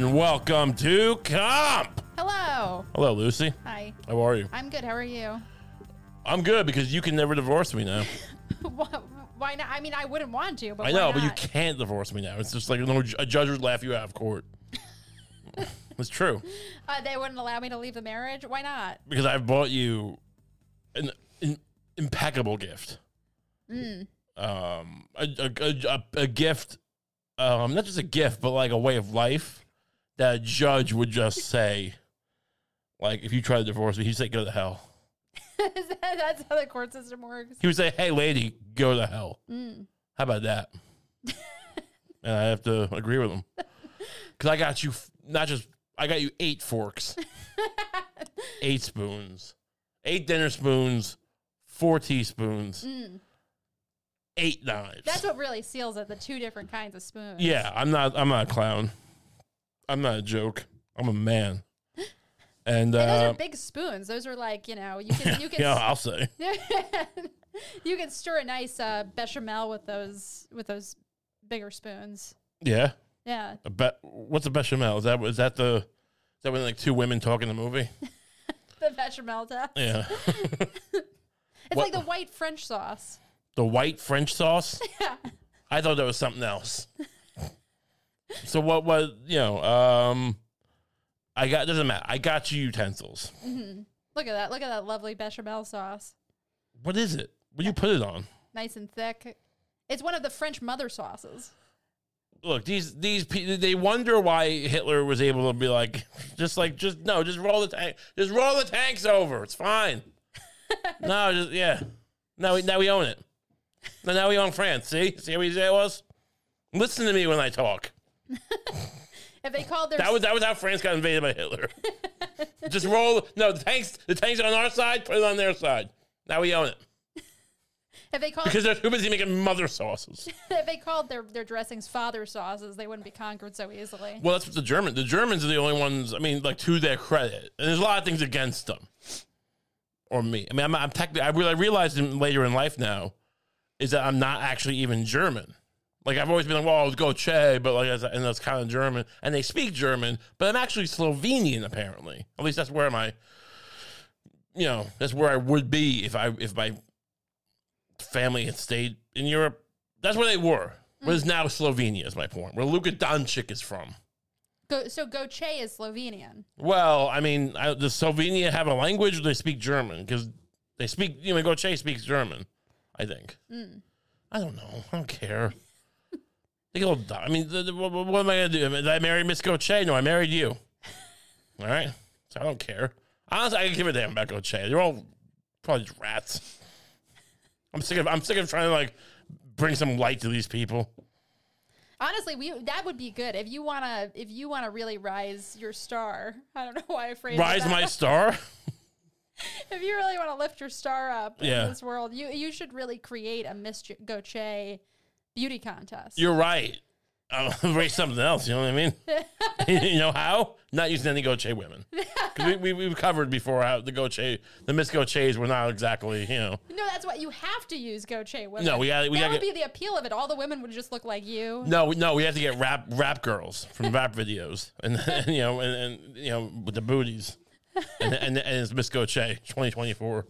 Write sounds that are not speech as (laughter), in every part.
And welcome to Kump. Hello. Hello, Lucie. Hi. How are you? I'm good. How are you? I'm good because you can never divorce me now. (laughs) Why- not? I mean, I wouldn't want to, but I know, but you can't divorce me now. It's just like no, a judge would laugh you out of court. (laughs) it's true Uh, they wouldn't allow me to leave the marriage. Why not? because I've bought you an, an impeccable gift. Mm. Um, a, a, a, a, a gift, um, not just a gift, but like a way of life that a judge would just say, like, if you try to divorce me, he'd say, "Go to hell." That- (laughs) That's how the court system works. He would say, "Hey, lady, go to hell." Mm. How about that? (laughs) and I have to agree with him (laughs) because I got you f- not just I got you eight forks, eight spoons, eight dinner spoons, four teaspoons, eight knives. Mm. That's what really seals it. The two different kinds of spoons. yeah, I'm not. I'm not a clown. I'm not a joke. I'm a man. (gasps) And And those uh, are big spoons. Those are like you know you can you (laughs) can yeah, I'll say. (laughs) you can stir a nice uh, bechamel with those with those bigger spoons. Yeah. Yeah, A be- what's a bechamel? Is that is that the is that when like two women talk in the movie? (laughs) the bechamel test. Yeah. It's What- like the white French sauce. the white French sauce. Yeah. I thought that was something else. So what was you know? Um, I got doesn't matter. I got you utensils. Look at that. Look at that lovely bechamel sauce. What is it? What do you put it on? Nice and thick. It's one of the French mother sauces. Look, these these they wonder why Hitler was able to be like, just like just no, just roll the tank, just roll the tanks over. It's fine. (laughs) no, just yeah. Now we now we own it. Now now we own France. See, see how easy that was. Listen to me when I talk. (laughs) If they called their That was that was how France got invaded by Hitler. (laughs) Just roll. No, the tanks. The tanks are on our side. Put it on their side. Now we own it (laughs) if they called because they're too busy making mother sauces. if they called their their dressings father sauces, they wouldn't be conquered so easily. Well, that's what the German. The Germans are the only ones. I mean, like to their credit, and there's a lot of things against them or me. I mean, I'm, I'm technically. I really realized later in life now is that I'm not actually even German. Like I've always been like, well, Gottschee, but like, as- and that's kind of German, and they speak German, but I'm actually Slovenian apparently. At least that's where my, you know, that's where I would be if I if my family had stayed in Europe. That's where they were. What is now Slovenia is my point. Where Luka Doncic is from. Go, so Gottschee is Slovenian. Well, I mean, I, does Slovenia have a language or they speak German? Because they speak, you know, Gottschee speaks German, I think. Hmm. I don't know. I don't care. They get a little. I mean, the, the, what, what am I going to do? Did I marry Miss Gottschee? No, I married you. (laughs) All right. So I don't care. Honestly, I can give a damn about Gottschee. They're all probably just rats. I'm sick of, I'm sick of trying to like bring some light to these people. Honestly, we that would be good if you wanna if you wanna really rise your star. (laughs) I don't know why I phrased Rise that my star. (laughs) If you really want to lift your star up Yeah. in this world, you you should really create a Miss Gottschee beauty contest. You're right. I'll (laughs) raise something else. You know what I mean? (laughs) (laughs) you know how? Not using any Gottschee women. we, we, we've covered before how the Gottschee, the Miss Gottschees were not exactly, you know. no, that's what you have to use Gottschee women. No, we gotta- we that gotta would get- be the appeal of it. All the women would just look like you. No, we- no, we have to get rap rap girls from rap videos, and, and you know, and, and you know, with the booties, and and, and it's Miss Gottschee, twenty twenty four.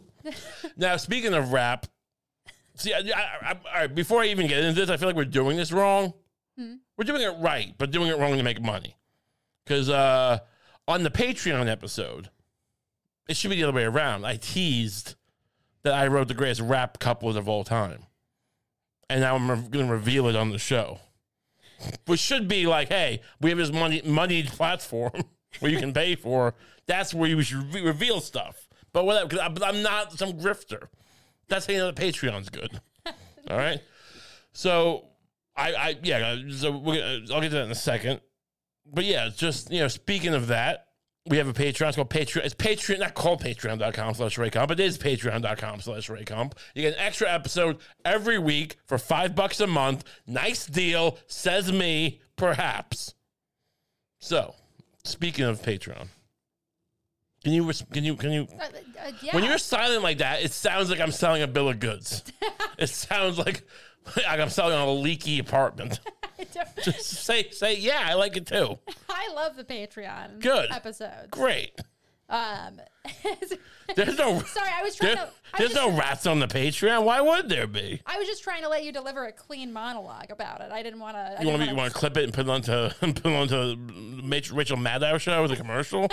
Now, speaking of rap, see, I, I, I, all right, before I even get into this, I feel like we're doing this wrong. We're doing it right, but doing it wrong to make money. Because uh, on the Patreon episode, it should be the other way around. I teased that I wrote the greatest rap couplet of all time, and now I'm re- going to reveal it on the show which should be like, hey, we have this money moneyed platform (laughs) where you can pay for. That's where you should re- reveal stuff. But whatever, because I'm not some grifter. That's how you know that Patreon's good. All right. So I, I yeah. So we're gonna, I'll get to that in a second. But yeah, just you know, speaking of that, we have a Patreon. It's called Patreon. It's Patreon, not called patreon.com slash RayKump. It is patreon.com slash RayKump. You get an extra episode every week for five bucks a month. Nice deal, says me, perhaps. So, speaking of Patreon, can you, can you, can you, Uh, uh, yeah. when you're silent like that, it sounds like I'm selling a bill of goods. (laughs) it sounds like, like I'm selling a leaky apartment. (laughs) (laughs) Just say say yeah, I like it too. I love the Patreon Good. episodes. Great. Um, There's no sorry, I was trying there- to. I there's just, no rats on the Patreon. Why would there be? I was just trying to let you deliver a clean monologue about it. I didn't want to. You want to you want to clip it and put it onto put it onto Rachel Rachel Maddow show with a commercial?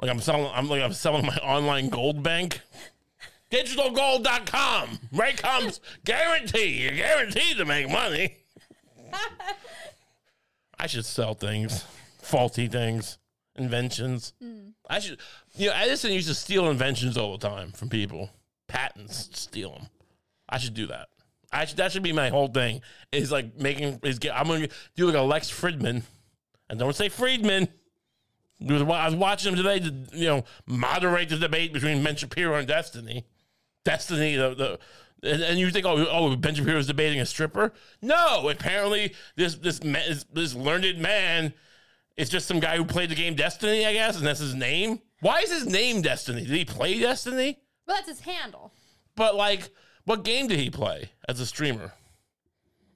Like I'm selling I'm like I'm selling my online gold bank. Digitalgold.com. Right comes guarantee. You're guaranteed to make money. I should sell things, faulty things, inventions. I should, you know, Edison used to steal inventions all the time from people, patents, steal them. I should do that. I should, that should be my whole thing. Is like making is get, I'm gonna do like a Lex Fridman, and don't say Fridman. I was, I was watching him today to you know moderate the debate between Ben Shapiro and Destiny. Destiny, the, the and, and you think, oh, oh, Ben Shapiro's debating a stripper? No, apparently this this this, this learned man is just some guy who played the game Destiny, I guess, and that's his name. Why is his name Destiny? Did he play Destiny? Well, that's his handle. But like, what game did he play as a streamer?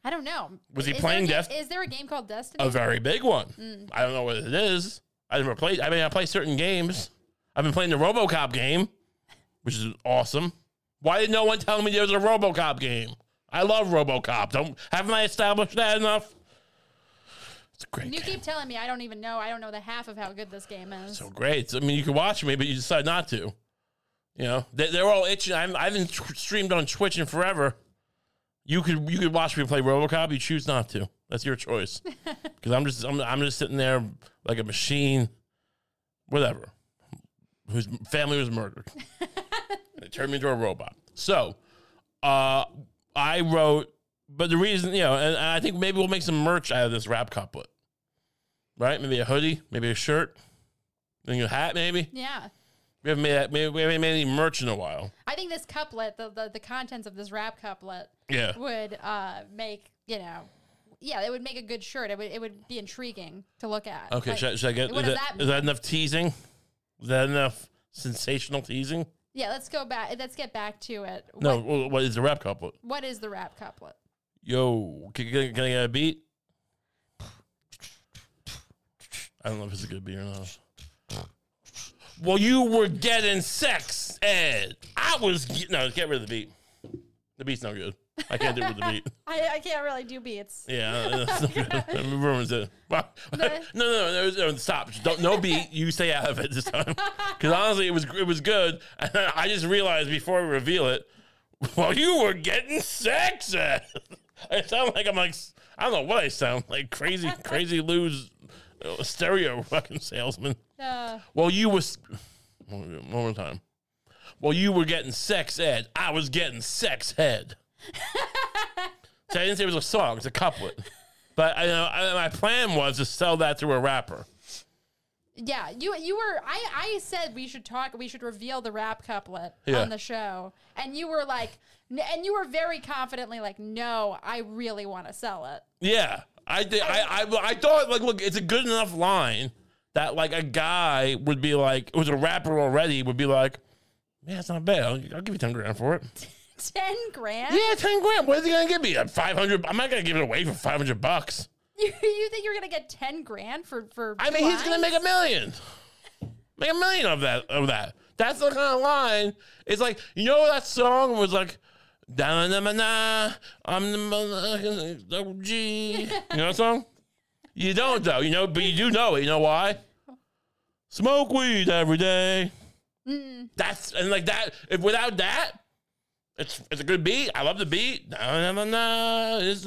I don't know. Was he Is playing there a, Dest- ga- Is there a game called Destiny? A very big one. Mm. I don't know what it is. I never played. I mean, I play certain games. I've been playing the RoboCop game, which is awesome. Why did no one tell me there was a RoboCop game? I love RoboCop. Don't haven't I established that enough? It's a great you game. keep telling me I don't even know. I don't know the half of how good this game is. so great. I mean, you can watch me, but you decide not to. You know, they, they're all itching. I'm, I haven't tw- streamed on Twitch in forever. You could you could watch me play RoboCop. You choose not to. That's your choice. (laughs) Because I'm just I'm, I'm just sitting there like a machine, whatever. Whose family was murdered. and (laughs) it turned me into a robot. So, uh, I wrote, but the reason you know, and I think maybe we'll make some merch out of this rap couplet. Right? Maybe a hoodie, maybe a shirt, maybe a hat, maybe. yeah. We haven't made that. Maybe we haven't made any merch in a while. I think this couplet, the, the, the contents of this rap couplet, Yeah. would uh, make, you know, yeah, it would make a good shirt. It would, it would be intriguing to look at. Okay. Like, should, should I get? what Is does that, that is that enough teasing? Is that enough sensational teasing? yeah, let's go back. Let's get back to it. No. What, what is the rap couplet? what is the rap couplet? Yo, can, can, can I get a beat? I don't know if it's a good beat or not. Well, you were getting sex, Ed. I was get- no. Get rid of the beat. The beat's no good. I can't do it with the (laughs) beat. I, I can't really do beats. Yeah, (laughs) that's not good. Ruins (laughs) it. No, no, no, no, no, Stop. Don't no beat. You stay out of it this time. Because honestly, it was it was good. And I just realized before we reveal it, well, you were getting sex. Ed. I sound like I'm like I don't know what I sound like. Crazy, crazy Lou's uh, stereo fucking salesman. Uh, Well, you was one more time. Well, you were getting sex ed. I was getting sex head. (laughs) so I didn't say it was a song; it's a couplet. But I know I, my plan was to sell that through a rapper. yeah, you you were. I I said we should talk. We should reveal the rap couplet Yeah. on the show, and you were like, n- and you were very confidently like, no, I really want to sell it. Yeah, I did. I, I I thought like, look, it's a good enough line that like a guy would be like, it was a rapper already would be like, yeah, it's not bad. I'll, I'll give you ten grand for it. (laughs) Ten grand? Yeah, ten grand. What is he gonna give me? Five hundred? I'm not gonna give it away for five hundred bucks. You, you think you're gonna get ten grand for for? I mean, he's gonna make a million. Make a million of that. Of that. That's the kind of line. It's like you know that song was like. Da na na na, I'm the OG. You know that song? You don't though, you know, but you do know it. You know why? Smoke weed every day. Mm. That's and like that. If without that, it's it's a good beat. I love the beat. Na, na, na, it's.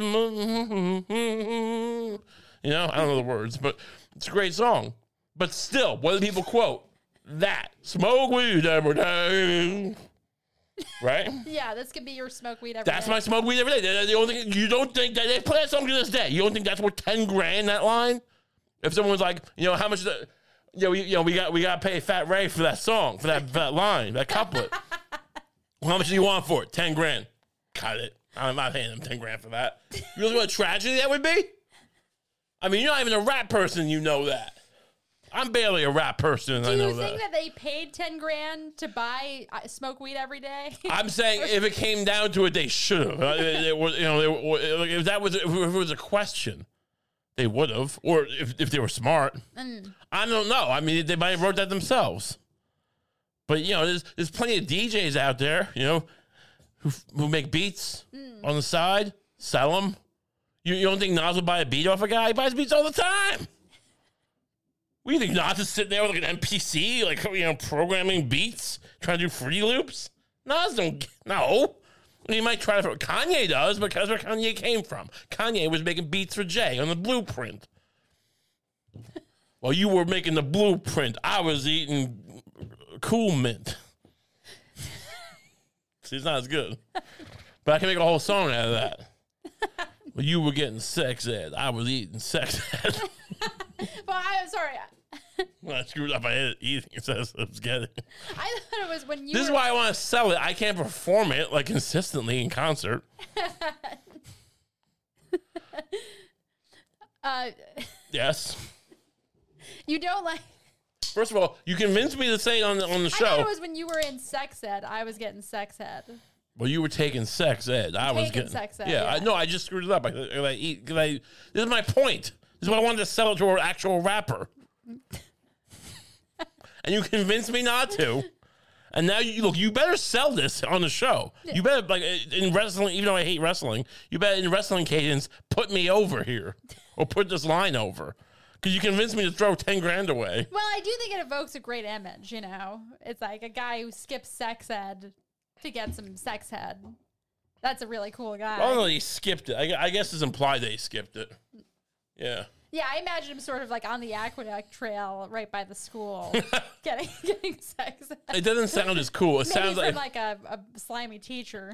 You know, I don't know the words, but it's a great song. But still, what do people quote? That smoke weed every day. Right? (laughs) Yeah, this could be your smoke weed every That's day. my smoke weed every day. The only thing you don't think that they play that song to this day. You don't think that's worth ten grand that line? If someone was like, you know, how much the you know, we, you know, we got we got to pay Fat Ray for that song, for that, for that line, that couplet. (laughs) well, how much do you want for it? Ten grand. Cut it. I'm not paying them ten grand for that. You really what a tragedy that would be? I mean, you're not even a rap person. You know that. I'm barely a rap person. Do I know you think that. that they paid ten grand to buy uh, smoke weed every day? (laughs) I'm saying if it came down to it, they should have. Uh, It, it was, you know, it- if that was if it was a question, They would have, or if, if they were smart. Mm. I don't know. I mean, they might have wrote that themselves. But you know, there's there's plenty of DJs out there, you know, who who make beats on the side, sell them. You, you don't think Nas would buy a beat off a guy? He buys beats all the time. You think Nas is sitting there with like an MPC, like you know, programming beats, trying to do free loops? Nas don't no. He might try to. Kanye does because where Kanye came from. Kanye was making beats for Jay on the Blueprint. While you were making the Blueprint, I was eating Cool Mint. See, it's (laughs) not as good, but I can make a whole song out of that. Well, you were getting sex ed. I was eating sex (laughs) ed. Well, I'm sorry. when I screwed up, I had eating (laughs) of I was getting. I thought it was when you. This is why I want to sell it. I can't perform it like consistently in concert. Uh, Yes. you don't like. First of all, you convinced me to say on the on the show. I thought it was when you were in sex ed. I was getting sex ed. well, you were taking sex ed. I was Taking getting sex ed, Yeah, I yeah. know. I just screwed it up. I, I eat I. This is my point. This is why I wanted to sell it to an actual rapper. and you convinced me not to. And now you look. You better sell this on the show. You better like in wrestling. Even though I hate wrestling, you better in wrestling cadence put me over here or put this line over because you convinced me to throw ten grand away. Well, I do think it evokes a great image. You know, it's like a guy who skips sex ed to get some sex head. That's a really cool guy. I don't. He skipped it. I, I guess it's implied that he skipped it. Yeah. Yeah, I imagine him sort of like on the aqueduct trail right by the school, (laughs) getting (laughs) getting sex. ed. It doesn't sound as cool. It Maybe sounds like, like a, a slimy teacher.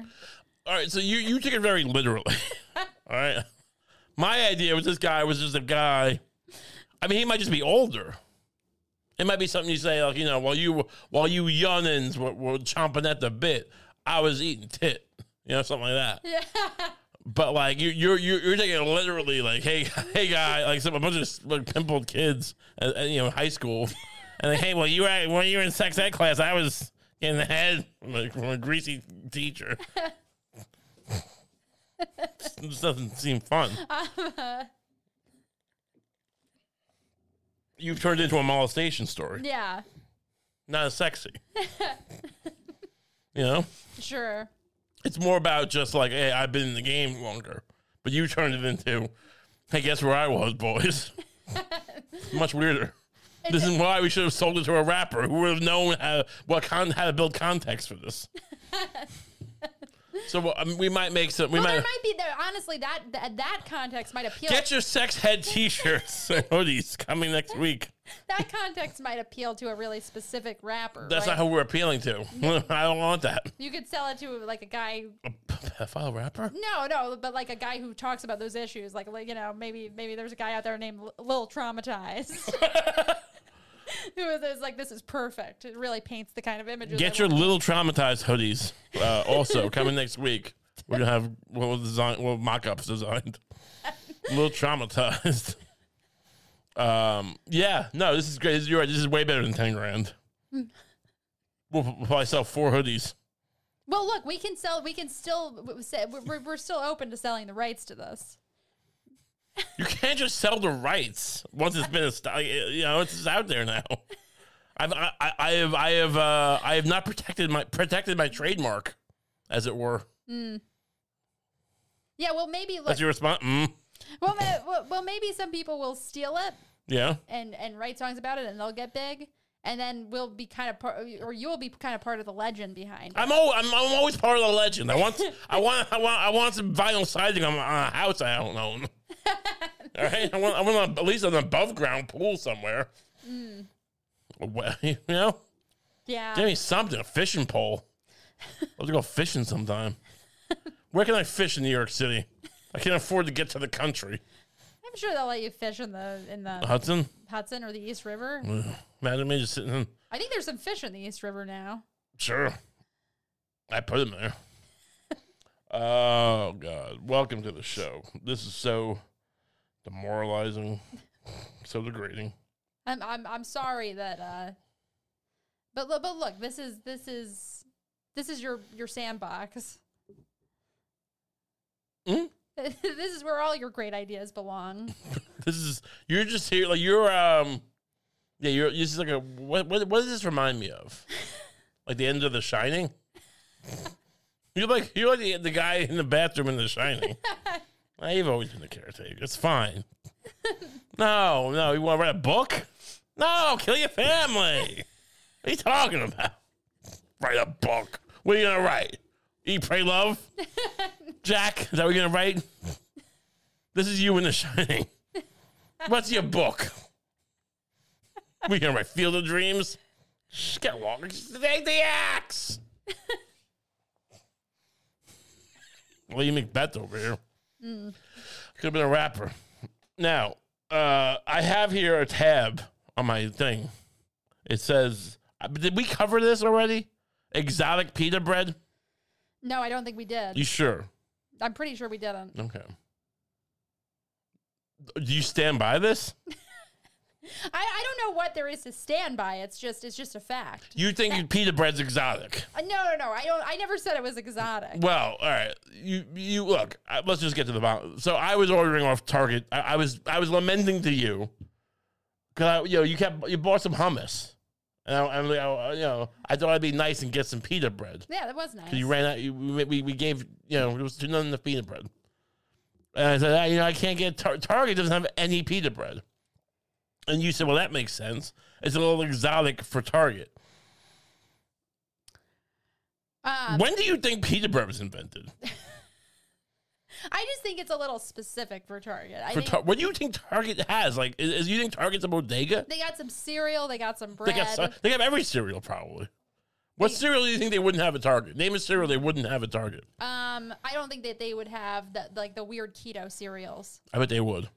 all right. So you you took it very literally. (laughs) all right. My idea was this guy was just a guy. I mean, he might just be older. It might be something you say like you know while you while you youngins were, were chomping at the bit, I was eating tit. You know something like that. Yeah. (laughs) But like you, you're you're you're taking it literally, like, hey, (laughs) hey, guy, like some a bunch of like pimpled kids, uh, uh, you know, high school, (laughs) and like, hey, well, you were when you were in sex ed class, I was getting the head a, from a greasy teacher. this doesn't seem fun. You've turned into a molestation story, yeah, not as sexy. (laughs) you know, sure. it's more about just like, hey, I've been in the game longer, but you turned it into, hey, guess where I was, boys. (laughs) Much weirder. This is why we should have sold it to a rapper who would have known how what con- how to build context for this. (laughs) so I mean, we might make some. We Well, there might might be there. Honestly, that that, that context might appeal. get your sex head T-shirts and (laughs) hoodies coming next week. that context might appeal to a really specific rapper. That's right? not who we're appealing to. (laughs) I don't want that. you could sell it to like a guy. A pedophile rapper. No, no, but like a guy who talks about those issues. Like, like you know, maybe maybe there's a guy out there named L- Lil Traumatized. (laughs) (laughs) Who is, was like this is perfect. It really paints the kind of images. Get I your want. little traumatized hoodies. Uh, also coming next week. We're gonna have well design well mock-ups designed. (laughs) little traumatized. Um. Yeah. No. This is great. You're right. This is way better than ten grand. We'll, we'll probably sell four hoodies. Well, look, we can sell. We can still. say- We're, we're still open to selling the rights to this. You can't just sell the rights once it's been a st- you know it's out there now. I've I, I have I have uh I have not protected my protected my trademark, as it were. Yeah. Well, maybe. Look, That's your response. Mm. well, well, maybe some people will steal it Yeah. and and write songs about it, and they'll get big, and then we'll be kind of part, or you'll be kind of part of the legend behind. it. I'm, al- I'm I'm always part of the legend. I want I want I want I want some vinyl siding on, on a house I don't own. (laughs) All right, I want I want at least an above ground pool somewhere. Hmm. Well, (laughs) you know, Yeah. give me something a fishing pole. Let's go fishing sometime. Where can I fish in New York City? I can't afford to get to the country. I'm sure they'll let you fish in the in the Hudson, Hudson or the East River. imagine me just sitting in. I think there's some fish in the East River now. Sure, I put them there. (laughs) Oh God! Welcome to the show. This is so demoralizing, (laughs) so degrading. I'm I'm I'm sorry that uh but look but look, this is this is this is your your sandbox. Hmm? (laughs) this is where all your great ideas belong. (laughs) This is you're just here like you're um yeah you're this is like a what what what does this remind me of? (laughs) like the end of The Shining. You're like you're like the, the guy in the bathroom in The Shining. You've always been the caretaker. It's fine. No, no, you want to write a book? No, kill your family. What are you talking about? Write a book. What are you gonna write? Eat, pray, love. Jack, is that what you're gonna write? This is you in The Shining. What's your book? We gonna write Field of Dreams? Shh, Get along. Take the axe. William Macbeth over here. Could have been a rapper. Now, uh, I have here a tab on my thing. It says, uh, did we cover this already? Exotic pita bread? No, I don't think we did. You sure? I'm pretty sure we didn't. Okay. Do you stand by this? (laughs) I, I don't know what there is to stand by. It's just it's just a fact. You think pita bread's exotic? Uh, no, no, no. I don't. I never said it was exotic. Well, all right. You you look. uh, Let's just get to the bottom. So I was ordering off Target. I, I was I was lamenting to you because you know you kept you bought some hummus, and I, like, oh, you know I thought I'd be nice and get some pita bread. Yeah, that was nice. 'Cause you ran out. You, we we gave you know there was none of the pita bread, and I said "Ah, you know I can't get Tar- Target doesn't have any pita bread, and you said well that makes sense. It's a little exotic for Target. Um, when do you think pita bread was invented? (laughs) I just think it's a little specific for Target. I For think tar- what do you think Target has? Like, is, is you think Target's a bodega? they got some cereal. They got some They bread. got so- they have every cereal probably. What They- cereal do you think they wouldn't have at Target? Name a cereal they wouldn't have at Target. um, I don't think that they would have the like the weird keto cereals. I bet they would.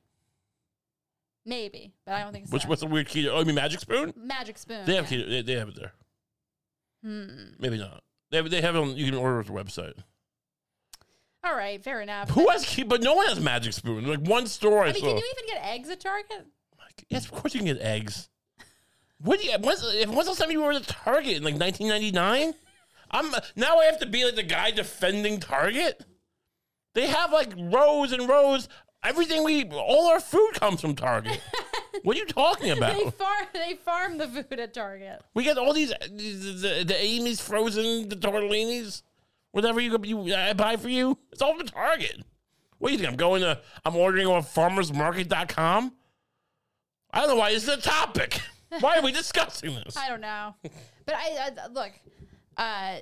Maybe, but I don't think so. Which what's the weird keto? Oh, you mean Magic Spoon? Magic Spoon? They have yeah. keto. They, they have it there. Hmm. Maybe not. They have, they have it on. You can order it the website. All right, fair enough. Who has keto? But no one has Magic Spoon. Like one store I, I mean, saw. can you even get eggs at Target? yes, of course you can get eggs. What do you? When's, if- when's the time you were at Target in like 1999? I'm now I have to be like the guy defending Target. They have like rows and rows. Everything we, all our food comes from Target. (laughs) what are you talking about? They farm. They farm the food at Target. We get all these the, the, the Amy's frozen, the tortellinis, whatever you you I buy for you. It's all from Target. What do you think? I'm going to I'm ordering off farmersmarket.com. I don't know why this is a topic. (laughs) Why are we discussing this? I don't know, but I, I look. Uh,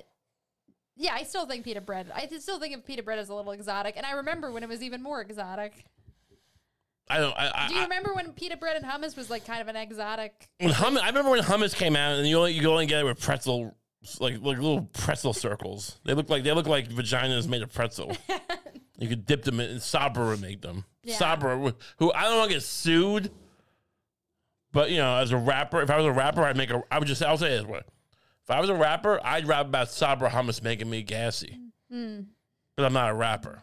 yeah, I still think pita bread. I still think of pita bread as a little exotic, and I remember when it was even more exotic. I don't. I, I, Do you remember when pita bread and hummus was like kind of an exotic? when hummus, I remember when hummus came out, and you only you only get it with pretzel, like like little pretzel circles. They look like they look like vaginas made of pretzel. (laughs) you could dip them in. and Sabra would make them. Yeah. Sabra, who I don't want to get sued, but you know, as a rapper, if I was a rapper, I'd make a. I would just I'll say this way: if I was a rapper, I'd rap about Sabra hummus making me gassy. Mm-hmm. But I'm not a rapper,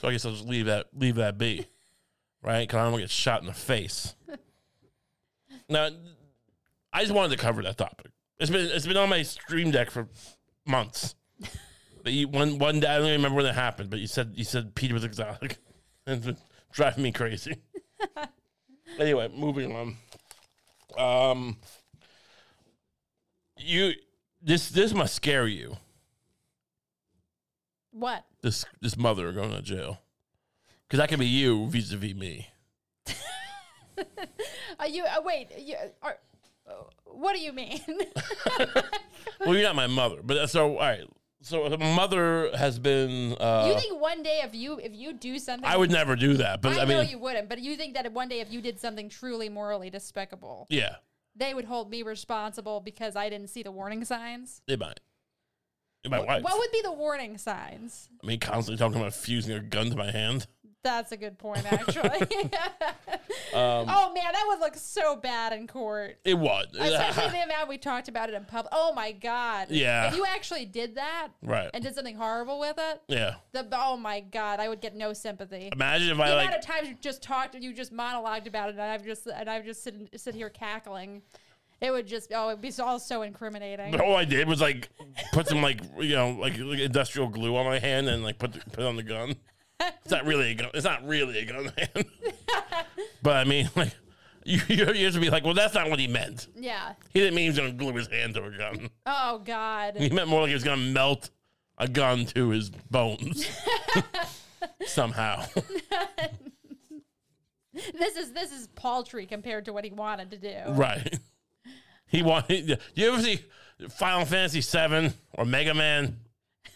so I guess I'll just leave that leave that be, right? Because I don't want to get shot in the face. (laughs) Now, I just wanted to cover that topic. It's been it's been on my stream deck for months. (laughs) But you, one one day I don't even remember when it happened. But you said you said Peter was exotic, and (laughs) it's been driving me crazy. (laughs) anyway, moving on. Um, you this this must scare you. What? This this mother going to jail because that could be you vis-a-vis me. are you uh, wait. You, are, what do you mean? (laughs) Well, you're not my mother, but uh, so all right. So the mother has been. Uh, you think one day if you if you do something, I would never do that, but I, I, know mean, you wouldn't, but you think that one day if you did something truly morally despicable, yeah, they would hold me responsible because I didn't see the warning signs? they might. My wife. What would be the warning signs? I mean, constantly talking about fusing a gun to my hand. That's a good point, actually. (laughs) (laughs) Um, oh man, that would look so bad in court. It would. (laughs) Especially the amount we talked about it in public. Oh my god. Yeah. If you actually did that right. and did something horrible with it, Yeah. the oh my god, I would get no sympathy. Imagine if The I amount like. of times you just talked, and you just monologued about it, and I've just and I've just sit sit here cackling. It would just oh, it'd be all so incriminating. But all I did was like put some like you know like, like industrial glue on my hand and like put the, put on the gun. It's not really a gun. It's not really a gun man. (laughs) but I mean, like, (laughs) you, you used to be like, well, that's not what he meant. Yeah. He didn't mean he was going to glue his hand to a gun. Oh God. He meant more like he was going to melt a gun to his bones (laughs) somehow. This is this is paltry compared to what he wanted to do. right. He wanted. You ever see Final Fantasy VII or Mega Man?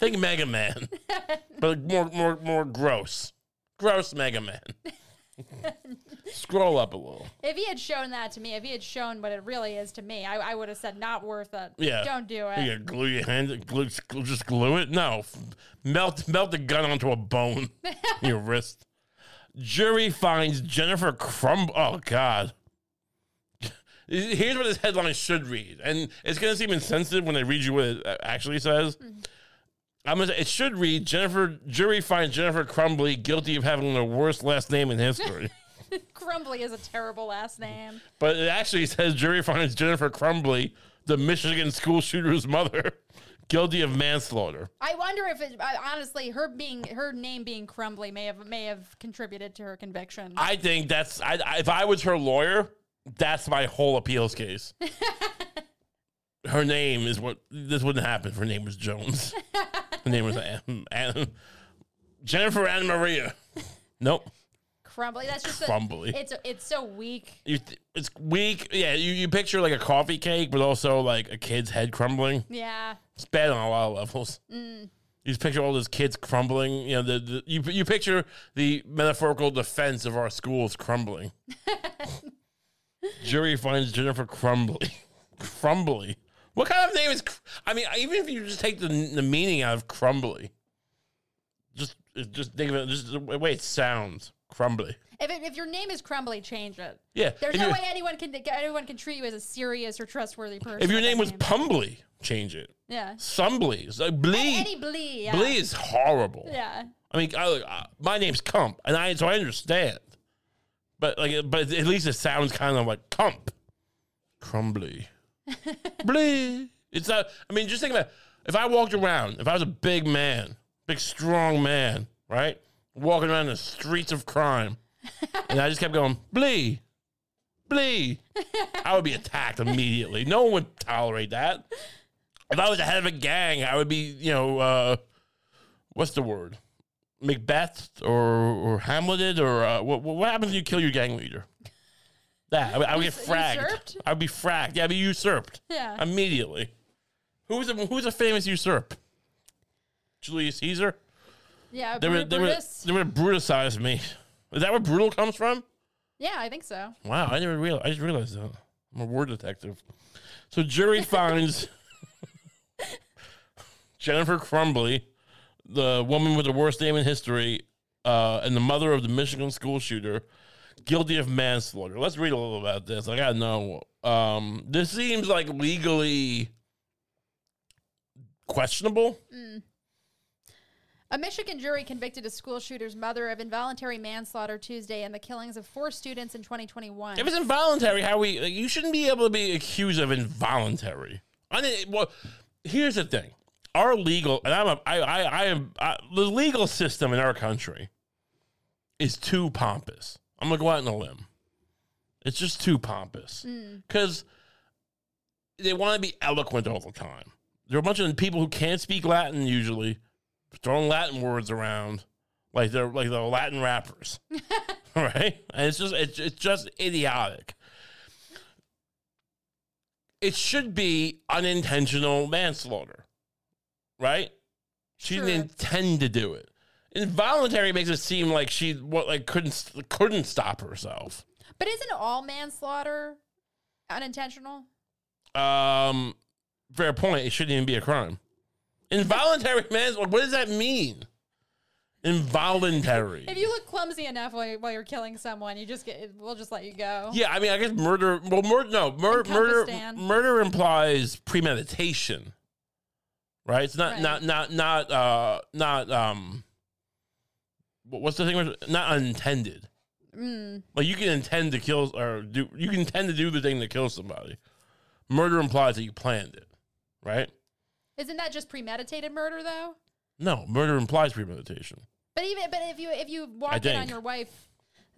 Think Mega Man, (laughs) but more more more gross. Gross Mega Man. Scroll up a little. If he had shown that to me, if he had shown what it really is to me, I, I would have said not worth it. Yeah. Don't do it. gonna glue your hand, glue, glue- just glue it? No, melt melt the gun onto a bone, your wrist. Jury finds Jennifer Crumb. Oh God. Here's what this headline should read, and it's gonna seem insensitive when I read you what it actually says. Mm-hmm. I'm gonna. It should read: Jennifer jury finds Jennifer Crumbley guilty of having the worst last name in history. (laughs) Crumbley is a terrible last name. But it actually says jury finds Jennifer Crumbley, the Michigan school shooter's mother, guilty of manslaughter. I wonder if it honestly her being her name being Crumbley may have may have contributed to her conviction. I think that's I, I, if I was her lawyer, that's my whole appeals case. (laughs) her name is what this wouldn't happen if her name was Jones. (laughs) her name was um, Ann, Ann- Jennifer Anna Maria. Nope, Crumbley. That's just Crumbley. A, it's it's so weak. you, th- it's weak. Yeah, you, you picture like a coffee cake, but also like a kid's head crumbling. Yeah. It's bad on a lot of levels. Mm. You just picture all those kids crumbling. You know, the, the you you picture the metaphorical defense of our schools crumbling. (laughs) Jury finds Jennifer Crumbley. (laughs) Crumbley. What kind of name is? I mean, even if you just take the the meaning out of crumbly, just just think of it just the way it sounds. Crumbley. If, it, if your name is Crumbley, change it. Yeah. There's if no you- way anyone can anyone can treat you as a serious or trustworthy person. If your name was Pumbly, change it. yeah. Sumbly. It's like Blee. Any Blee. Yeah. Blee is horrible. Yeah. I mean, I, uh, my name's Kump, and I so I understand, but like, but at least it sounds kind of like Kump, crumbly, (laughs) blee. It's not. I mean, just think about it. if I walked around, if I was a big man, big strong man, right, walking around the streets of crime, and I just kept going blee, blee, (laughs) I would be attacked immediately. No one would tolerate that. If I was the head of a gang, I would be, you know, uh, what's the word? Macbeth or or Hamleted or uh, what what happens when you kill your gang leader? That I would, I would get Us- fragged. usurped? I'd be fragged. Yeah, I'd be usurped Yeah. immediately. Who's a who's a famous usurp? Julius Caesar. Yeah. They would they would Brutus. they would brutalize me. Is that where brutal comes from? Yeah, I think so. Wow, I never realized. I just realized that. I'm a word detective. So jury (laughs) finds Jennifer Crumbley, the woman with the worst name in history, uh, and the mother of the Michigan school shooter, guilty of manslaughter. Let's read a little about this. I gotta know. Um, this seems like legally questionable. A Michigan jury convicted a school shooter's mother of involuntary manslaughter Tuesday in the killings of four students in 2021. If it's involuntary, how we you shouldn't be able to be accused of involuntary. I mean, well, here's the thing: our legal and I'm a, I I I am I, the legal system in our country is too pompous. I'm gonna go out on a limb. It's just too pompous hmm. because they want to be eloquent all the time. There are a bunch of people who can't speak Latin usually, throwing Latin words around like they're like the Latin rappers, (laughs) right? And it's just it's, it's just idiotic. It should be unintentional manslaughter, right? She Sure. didn't intend to do it. Involuntary makes it seem like she what like couldn't couldn't stop herself. but isn't all manslaughter unintentional? Um, fair point. It shouldn't even be a crime. Involuntary (laughs) manslaughter. What does that mean? Involuntary. If you look clumsy enough while you're, while you're killing someone, you just get we'll just let you go. Yeah, I mean, I guess murder. Well, murder. No, mur- murder. stand. Murder implies premeditation, right? It's not Right. not not not uh not um. What- What's the thing? Not unintended. Mm. Like you can intend to kill or do. You can intend to do the thing that kills somebody. Murder implies that you planned it, right? Isn't that just premeditated murder though? No, murder implies premeditation. But even but if you if you walk in on your wife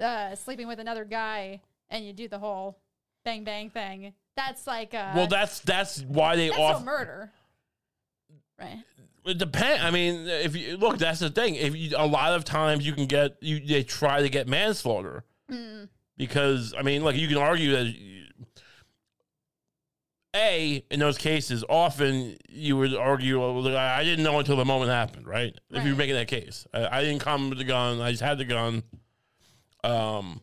uh, sleeping with another guy and you do the whole bang bang thing, that's like uh, Well, that's that's why they that's off. murder, right? It depends. I mean, if you look, that's the thing. If you, a lot of times you can get you, they try to get manslaughter Mm. because I mean, like you can argue that a in those cases, often you would argue, well, I didn't know until the moment happened, right? If you're making that case, I, I didn't come with the gun. I just had the gun. Um,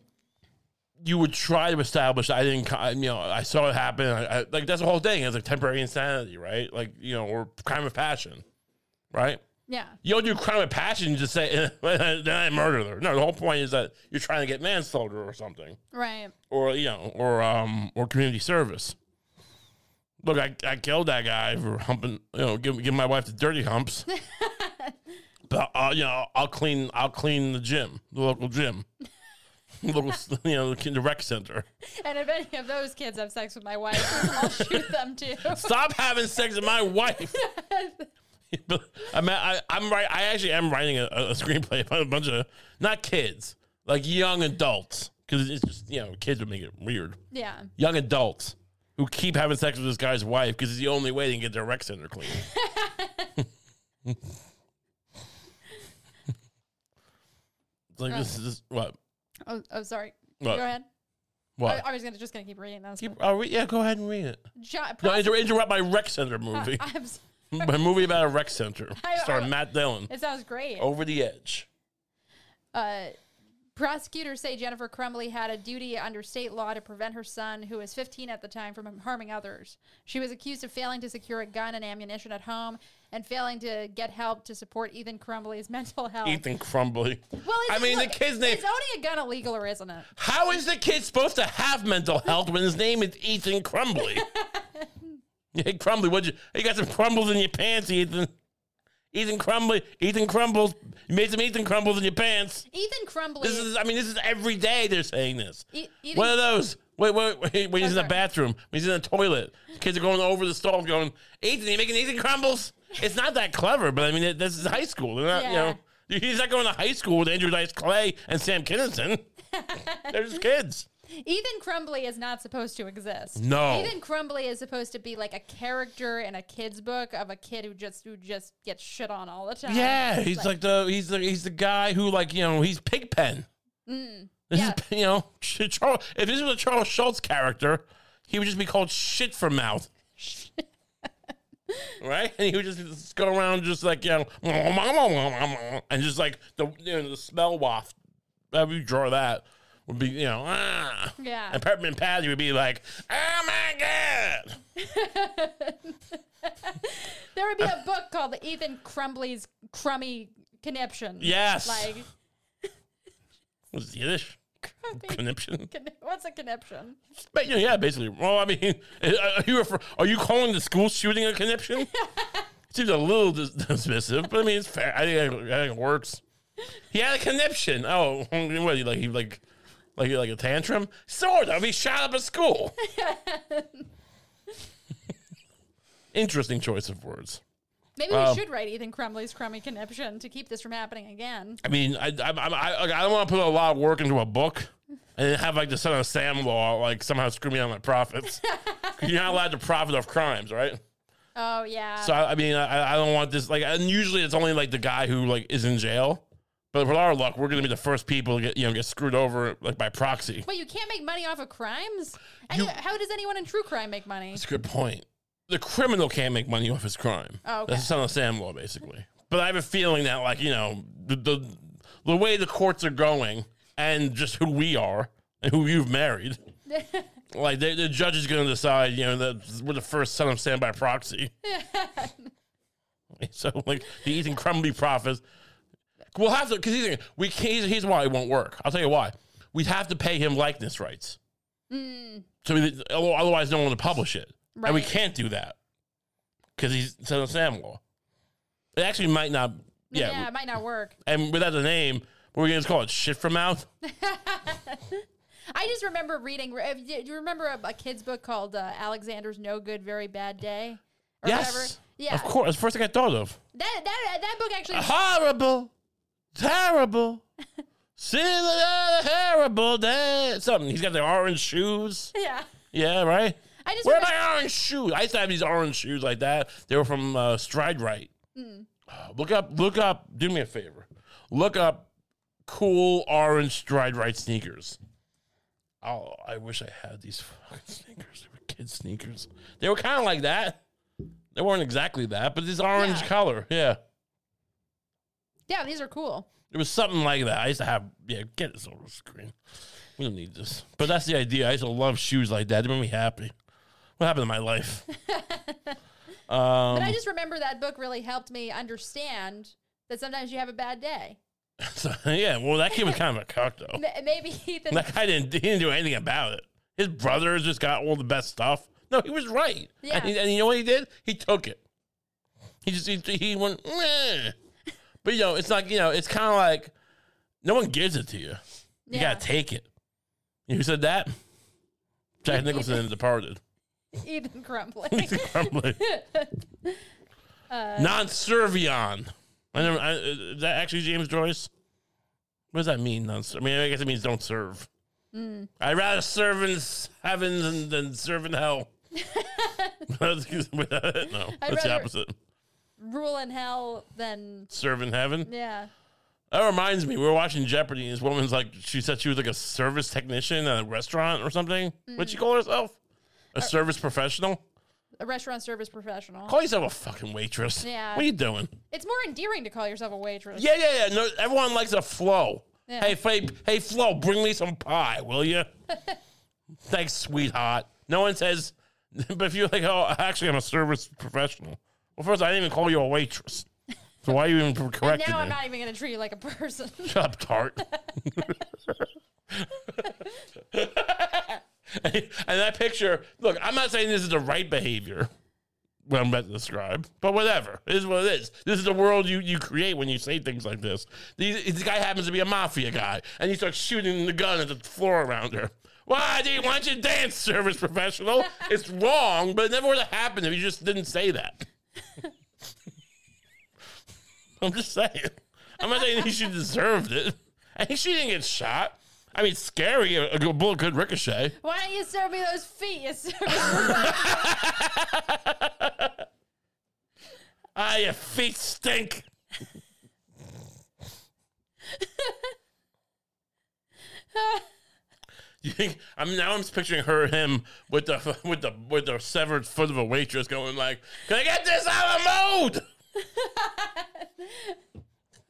you would try to establish I didn't, you know, I saw it happen. I, I, like that's the whole thing. It's like temporary insanity, right? Like you know, or crime of passion, right? Yeah, You don't do crime of passion. You just say (laughs) then I murdered her. No, the whole point is that you're trying to get manslaughter or something, right. or you know, or um, or community service. Look, I, I killed that guy for humping. You know, give give my wife the dirty humps. (laughs) but uh, you know, I'll clean. I'll clean the gym, the local gym, (laughs) local you know the, the rec center. And if any of those kids have sex with my wife, I'll shoot them too. Stop having sex with my wife. But (laughs) I I, I'm right. I actually am writing a, a screenplay about a bunch of not kids, like young adults, because it's just you know kids would make it weird. yeah, Young adults who keep having sex with this guy's wife because it's the only way they can get their rec center clean. (laughs) it's like this oh. is what oh, oh sorry. What? Go ahead. I, what. I was gonna just gonna keep reading this. Keep, oh, yeah, go ahead and read it. Jo- No, inter- interrupt my rec center (laughs) movie. I- I'm (laughs) my movie about a rec center. (laughs) Starring Matt Dillon. it sounds great. Over the edge. Uh, prosecutors say Jennifer Crumbley had a duty under state law to prevent her son, who was 15 at the time, from harming others. She was accused of failing to secure a gun and ammunition at home and failing to get help to support Ethan Crumbley's (laughs) mental health. Ethan Crumbley. Well, I mean, the kid's name. Is owning a gun illegal or isn't it? How is the kid supposed to have mental health when his name is Ethan Crumbley? (laughs) hey, Crumbley, what you? You got some crumbles in your pants, Ethan. Ethan Crumbley. Ethan Crumbles. You made some Ethan Crumbles in your pants. Ethan Crumbley. This is. I mean, this is every day they're saying this. E- Ethan, One of those. Wait, wait, wait. When he's in the bathroom, when he's in the toilet, kids are going over the stall, going, "Ethan, you making Ethan crumbles?" It's not that clever, but I mean, it, this is high school. They're not, you know, he's not going to high school with Andrew Dice Clay and Sam Kinison. (laughs) They're just kids. Ethan Crumbley is not supposed to exist. No. Ethan Crumbley is supposed to be like a character in a kid's book of a kid who just who just gets shit on all the time. Yeah, he's like, the he's the he's the guy who like you know he's Pigpen. Mm, This yeah. is you know (laughs) Charles. If this was a Charles Schulz character, he would just be called shit for mouth. (laughs) right? And he would just, just go around just like, you know, (laughs) and just like the you know, the smell waft. However you draw that would be, you know, ah. Yeah. And Peppermint Patty would be like, oh my God. (laughs) There would be a book called Ethan Crumbley's Crummy Conniption. Yes. Like (laughs) Was Yiddish? Conniption? (laughs) What's a conniption? But, yeah, yeah, basically. Well, I mean, are you, refer- are you calling the school shooting a conniption? Seems a little dis- dismissive, but I mean, it's fair. I think, it- I think it works. He had a conniption. Oh, what? He like he like like like a tantrum? Sort of. He shot up a school. (laughs) Interesting choice of words. Maybe we Um, should write Ethan Crumbley's Crummy Conniption to keep this from happening again. I mean, I I, I, I don't want to put a lot of work into a book and have like the Son of Sam law like somehow screw me on my profits. 'Cause (laughs) You're not allowed to profit off crimes, right? Oh yeah. So I, I mean, I, I don't want this like. And usually, it's only like the guy who like is in jail. But with our luck, we're gonna be the first people to get you know get screwed over like by proxy. Wait, you can't make money off of crimes? And You- how does anyone in true crime make money? That's a good point. The criminal can't make money off his crime. Oh, okay. That's the Son of Sam law, basically. But I have a feeling that like you know the the, the way the courts are going and just who we are and who you've married. (laughs) Like they, the judge is going to decide, you know, that we're the first son of Sam by proxy. (laughs) (laughs) so, like the Ethan Crumbley profits, we'll have to because he's we can't. Here's, here's why it won't work. I'll tell you why. We'd have to pay him likeness rights. So we, otherwise, no one would publish it, and we can't do that because he's of Sam law. It actually might not. yeah, Yeah, it might not work. and without the name, what are we gonna call it? Shit from mouth. (laughs) I just remember reading. Do you remember a, a kid's book called uh, Alexander's No Good Very Bad Day? Or yes, whatever? Yeah. of course. That's the first thing I thought of. That that that book actually. horrible terrible. See the terrible day. Something. He's got the orange shoes. (laughs) Yeah. Yeah, right. I just Where are remember- my orange shoes? I used to have these orange shoes like that. They were from uh, Stride Right. Hmm. Look up, look up. Do me a favor. Look up cool orange Stride Right sneakers. Oh, I wish I had these (laughs) fucking sneakers. They were kid sneakers. They were kind of like that. They weren't exactly that, but this orange Yeah. color. Yeah, Yeah, these are cool. it was something like that. I used to have. Yeah, get this over the screen. We don't need this. But that's the idea. I used to love shoes like that. They made me happy. What happened to my life? (laughs) um, But I just remember that book really helped me understand that sometimes you have a bad day. So, (laughs) yeah, well, that kid was kind of a cock, though. (laughs) M- Maybe Ethan. That guy didn't, he didn't do anything about it. His brothers just got all the best stuff. No, he was right. Yeah. And, he- and you know what he did? He took it. He just, he, he went, Meh. But, you know, it's like, you know, it's kind of like no one gives it to you. You Yeah. got to take it. You know who said that? Jack Nicholson in The Departed. (laughs) Ethan Crumbley. (laughs) Crumbley. (laughs) Non serviam. I never, I, is that actually James Joyce? What does that mean? Non I mean, I guess it means don't serve. Hmm. I'd rather serve in heaven than, than serve in hell. no, that's the opposite. Rule in hell, then Serve in heaven. yeah. That reminds me, we were watching Jeopardy, and this woman's like, she said she was like a service technician at a restaurant or something. What'd she Mm. call herself? Uh, A service professional? A restaurant service professional. Call yourself a fucking waitress. Yeah. What are you doing? It's more endearing to call yourself a waitress. Yeah, yeah, yeah. No, everyone likes a flow. Yeah. Hey, hey, hey, Flo, bring me some pie, will you? (laughs) Thanks, sweetheart. No one says, (laughs) but if you're like, oh, actually, I'm a service professional. Well, first, I didn't even call you a waitress. So why are you even (laughs) And correcting now me? I'm not even going to treat you like a person. (laughs) Shut up, tart. (laughs) and that picture, look, I'm not saying this is the right behavior, what I'm about to describe, but whatever. It is what it is. This is the world you, you create when you say things like this. These, this guy happens to be a mafia guy, and he starts shooting the gun at the floor around her. Why do you want your dance service professional? it's wrong, but it never would have happened if you just didn't say that. (laughs) I'm just saying. I'm not saying he should deserved it. I think she didn't get shot. I mean, scary. A, a bullet could ricochet. Why don't you serve me those feet? You service (laughs) Ah, your feet stink. (laughs) You think I'm now? I'm just picturing her, him with the (laughs) with the with the severed foot of a waitress, going like, "Can I get this out of mode?" (laughs)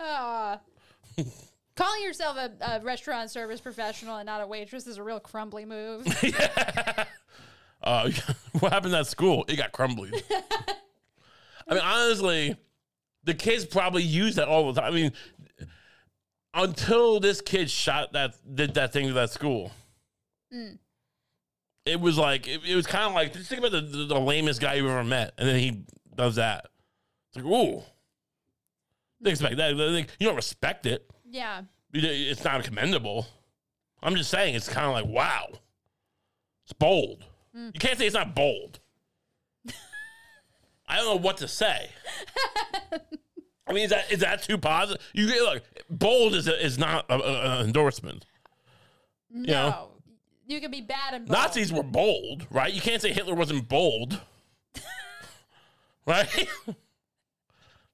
Ah. Calling yourself a, a restaurant service professional and not a waitress is a real crumbly move. (laughs) yeah. Uh, what happened at school? It got crumbly. I mean, honestly, the kids probably use that all the time. I mean, until this kid shot that did that thing to that school, Mm. it was like it, it was kind of like just think about the, the, the lamest guy you've ever met, and then he does that. It's like, ooh, they expect that. Like, You don't respect it. yeah. It's not commendable. I'm just saying, it's kind of like, wow, it's bold. Mm. You can't say it's not bold. (laughs) I don't know what to say. I mean, is that is that too positive? You look, bold is a, is not an endorsement. No. know? You can be bad and bold. Nazis were bold, right? You can't say Hitler wasn't bold, (laughs) right?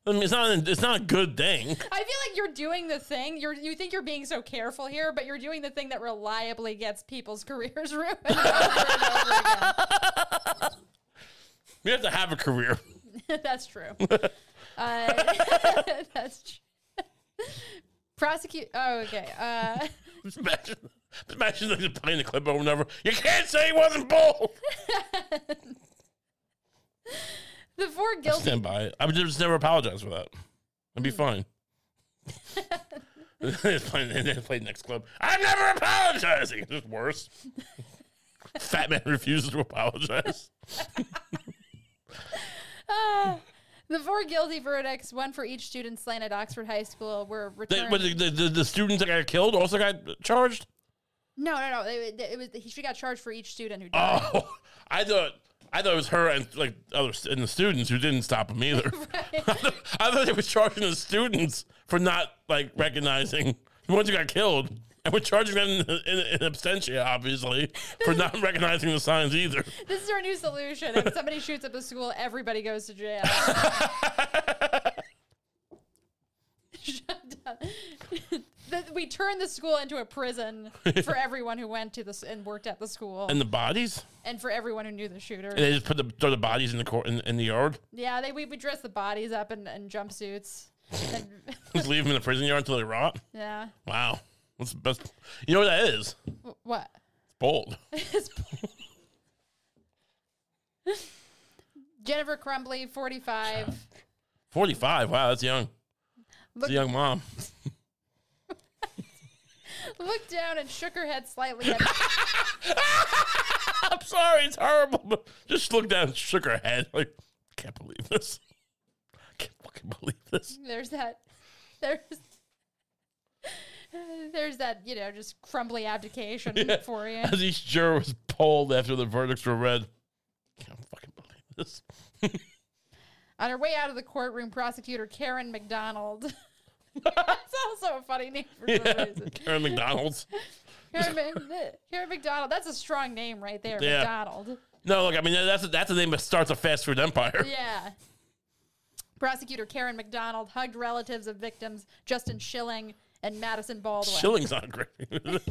I mean, it's not it's not a good thing. I feel like you're doing the thing. You're you think you're being so careful here, but you're doing the thing that reliably gets people's (laughs) careers ruined over and over again. You have to have a career. (laughs) That's true. Uh, that's true. Prosecute. Oh, okay. Uh, Just imagine, just imagine like playing the clip over and over. You can't say he wasn't bold. (laughs) the four guilty. Stand by it. I would just never apologize for that. I'd be fine. Playing- and then play the next clip. I'm never apologizing. It's just worse. (laughs) Fat man refuses to apologize. (laughs) Ah. the four guilty verdicts, one for each student slain at Oxford High School, were returned. but the, the, the, the students that got killed also got charged. No, no, no. It, it was. She got charged for each student who died. Oh, I thought I thought it was her and like other and the students who didn't stop him either. (laughs) Right. (laughs) I, thought, I thought they were charging the students for not like recognizing the ones who got killed, and we're charging them in, in, in absentia, obviously, for not recognizing the signs either. This is our new solution. If somebody shoots up the school, everybody goes to jail. (laughs) (laughs) The- we turned the school into a prison (laughs) for everyone who went to this and worked at the school, And the bodies, and for everyone who knew the shooter. and they just put the throw the bodies in the court in, in the yard, yeah, they we, we dressed the bodies up in, in jumpsuits. And, (laughs) just leave them in the prison yard until they rot. yeah. Wow, that's the best. You know what that is? Wh- What? It's bold. It's- Jennifer Crumbley, 45. Forty-five. Wow, that's young. Look, a young mom. (laughs) looked down and shook her head slightly. (laughs) At, I'm sorry, it's horrible. But just looked down and shook her head. Like, can't believe this. I Can't fucking believe this. there's that. There's. There's that, you know, just crumbly abdication Yeah. for you. As each juror was polled after the verdicts were read. Can't fucking believe this. (laughs) On her way out of the courtroom, prosecutor Karen McDonald. (laughs) That's also a funny name for some Yeah. reason. Karen McDonald's. (laughs) Karen, (laughs) Karen McDonald. That's a strong name right there, Yeah. McDonald. No, look, I mean that's a, that's the name that starts a fast food empire. Yeah. Prosecutor Karen McDonald hugged relatives of victims Justin Shilling and Madison Baldwin. Shilling's not great.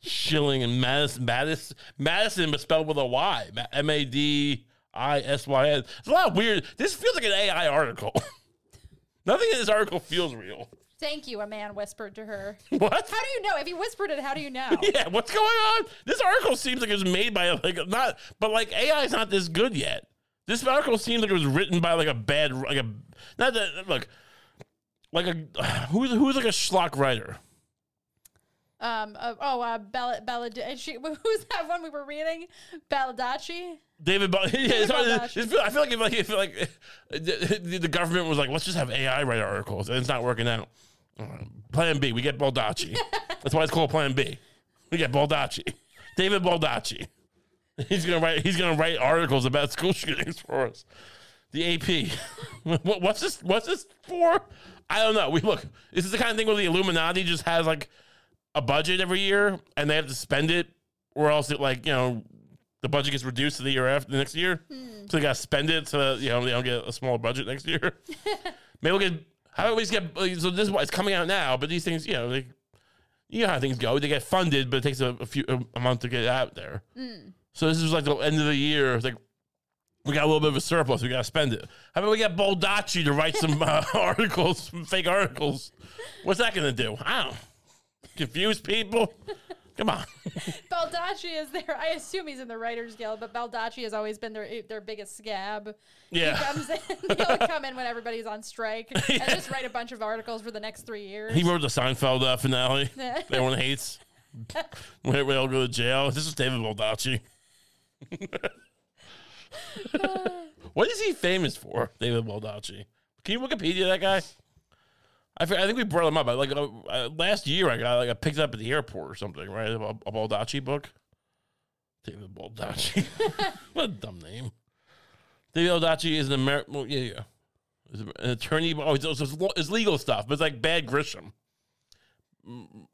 Shilling and Madison, Madison, Madison, but spelled with a Y. M A D I S Y N. It's a lot of weird. This feels like an AI article. (laughs) Nothing in this article feels real. Thank you, a man whispered to her. (laughs) What? How do you know? If he whispered it, how do you know? (laughs) Yeah, what's going on? This article seems like it was made by like not, but like AI is not this good yet. This article seems like it was written by like a bad, like a not that look, like a (sighs) who's who's like a schlock writer. Um. Uh, oh, uh, Bella, Bella, she, (laughs) who's that one we were reading? Baldacci. David, Ba- (laughs) yeah, it's, Baldacci. it's, I feel like if like if like the, (laughs) the government was like, let's just have AI write articles, and it's not working out. Plan B, we get Baldacci. That's why it's called Plan B. We get Baldacci, David Baldacci. He's gonna write. He's gonna write articles about school shootings for us. The AP. what, what's this? What's this for? I don't know. We look. This is the kind of thing where the Illuminati just has like a budget every year, and they have to spend it, or else it like you know the budget gets reduced to the year after the next year. So they got to spend it so that, you know they don't get a smaller budget next year. (laughs) Maybe we'll get. How do we get? So this is why it's coming out now, but these things, you know, they, you know how things go. They get funded, but it takes a, a few a, month to get out there. So this is like the end of the year. It's like we got a little bit of a surplus. We got to spend it. How about we get Baldacci to write some uh, (laughs) articles, some fake articles? What's that going to do? I don't know. Confuse people. (laughs) Come on. (laughs) Baldacci is there. I assume he's in the Writers Guild, but Baldacci has always been their their biggest scab. Yeah. He comes in, (laughs) he'll come in when everybody's on strike and just write a bunch of articles for the next three years. He wrote the Seinfeld uh, finale. that Everyone hates. Where we all go to jail. This is David Baldacci. what is he famous for, David Baldacci? Can you Wikipedia that guy? I, I think we brought him up. I, like uh, uh, last year, I got like I picked it up at the airport or something, right? A, a Baldacci book. David Baldacci. (laughs) what a dumb name. David Baldacci is an American. Well, yeah, yeah. Is an attorney. Oh, it's, it's, it's legal stuff, but it's like Bad Grisham.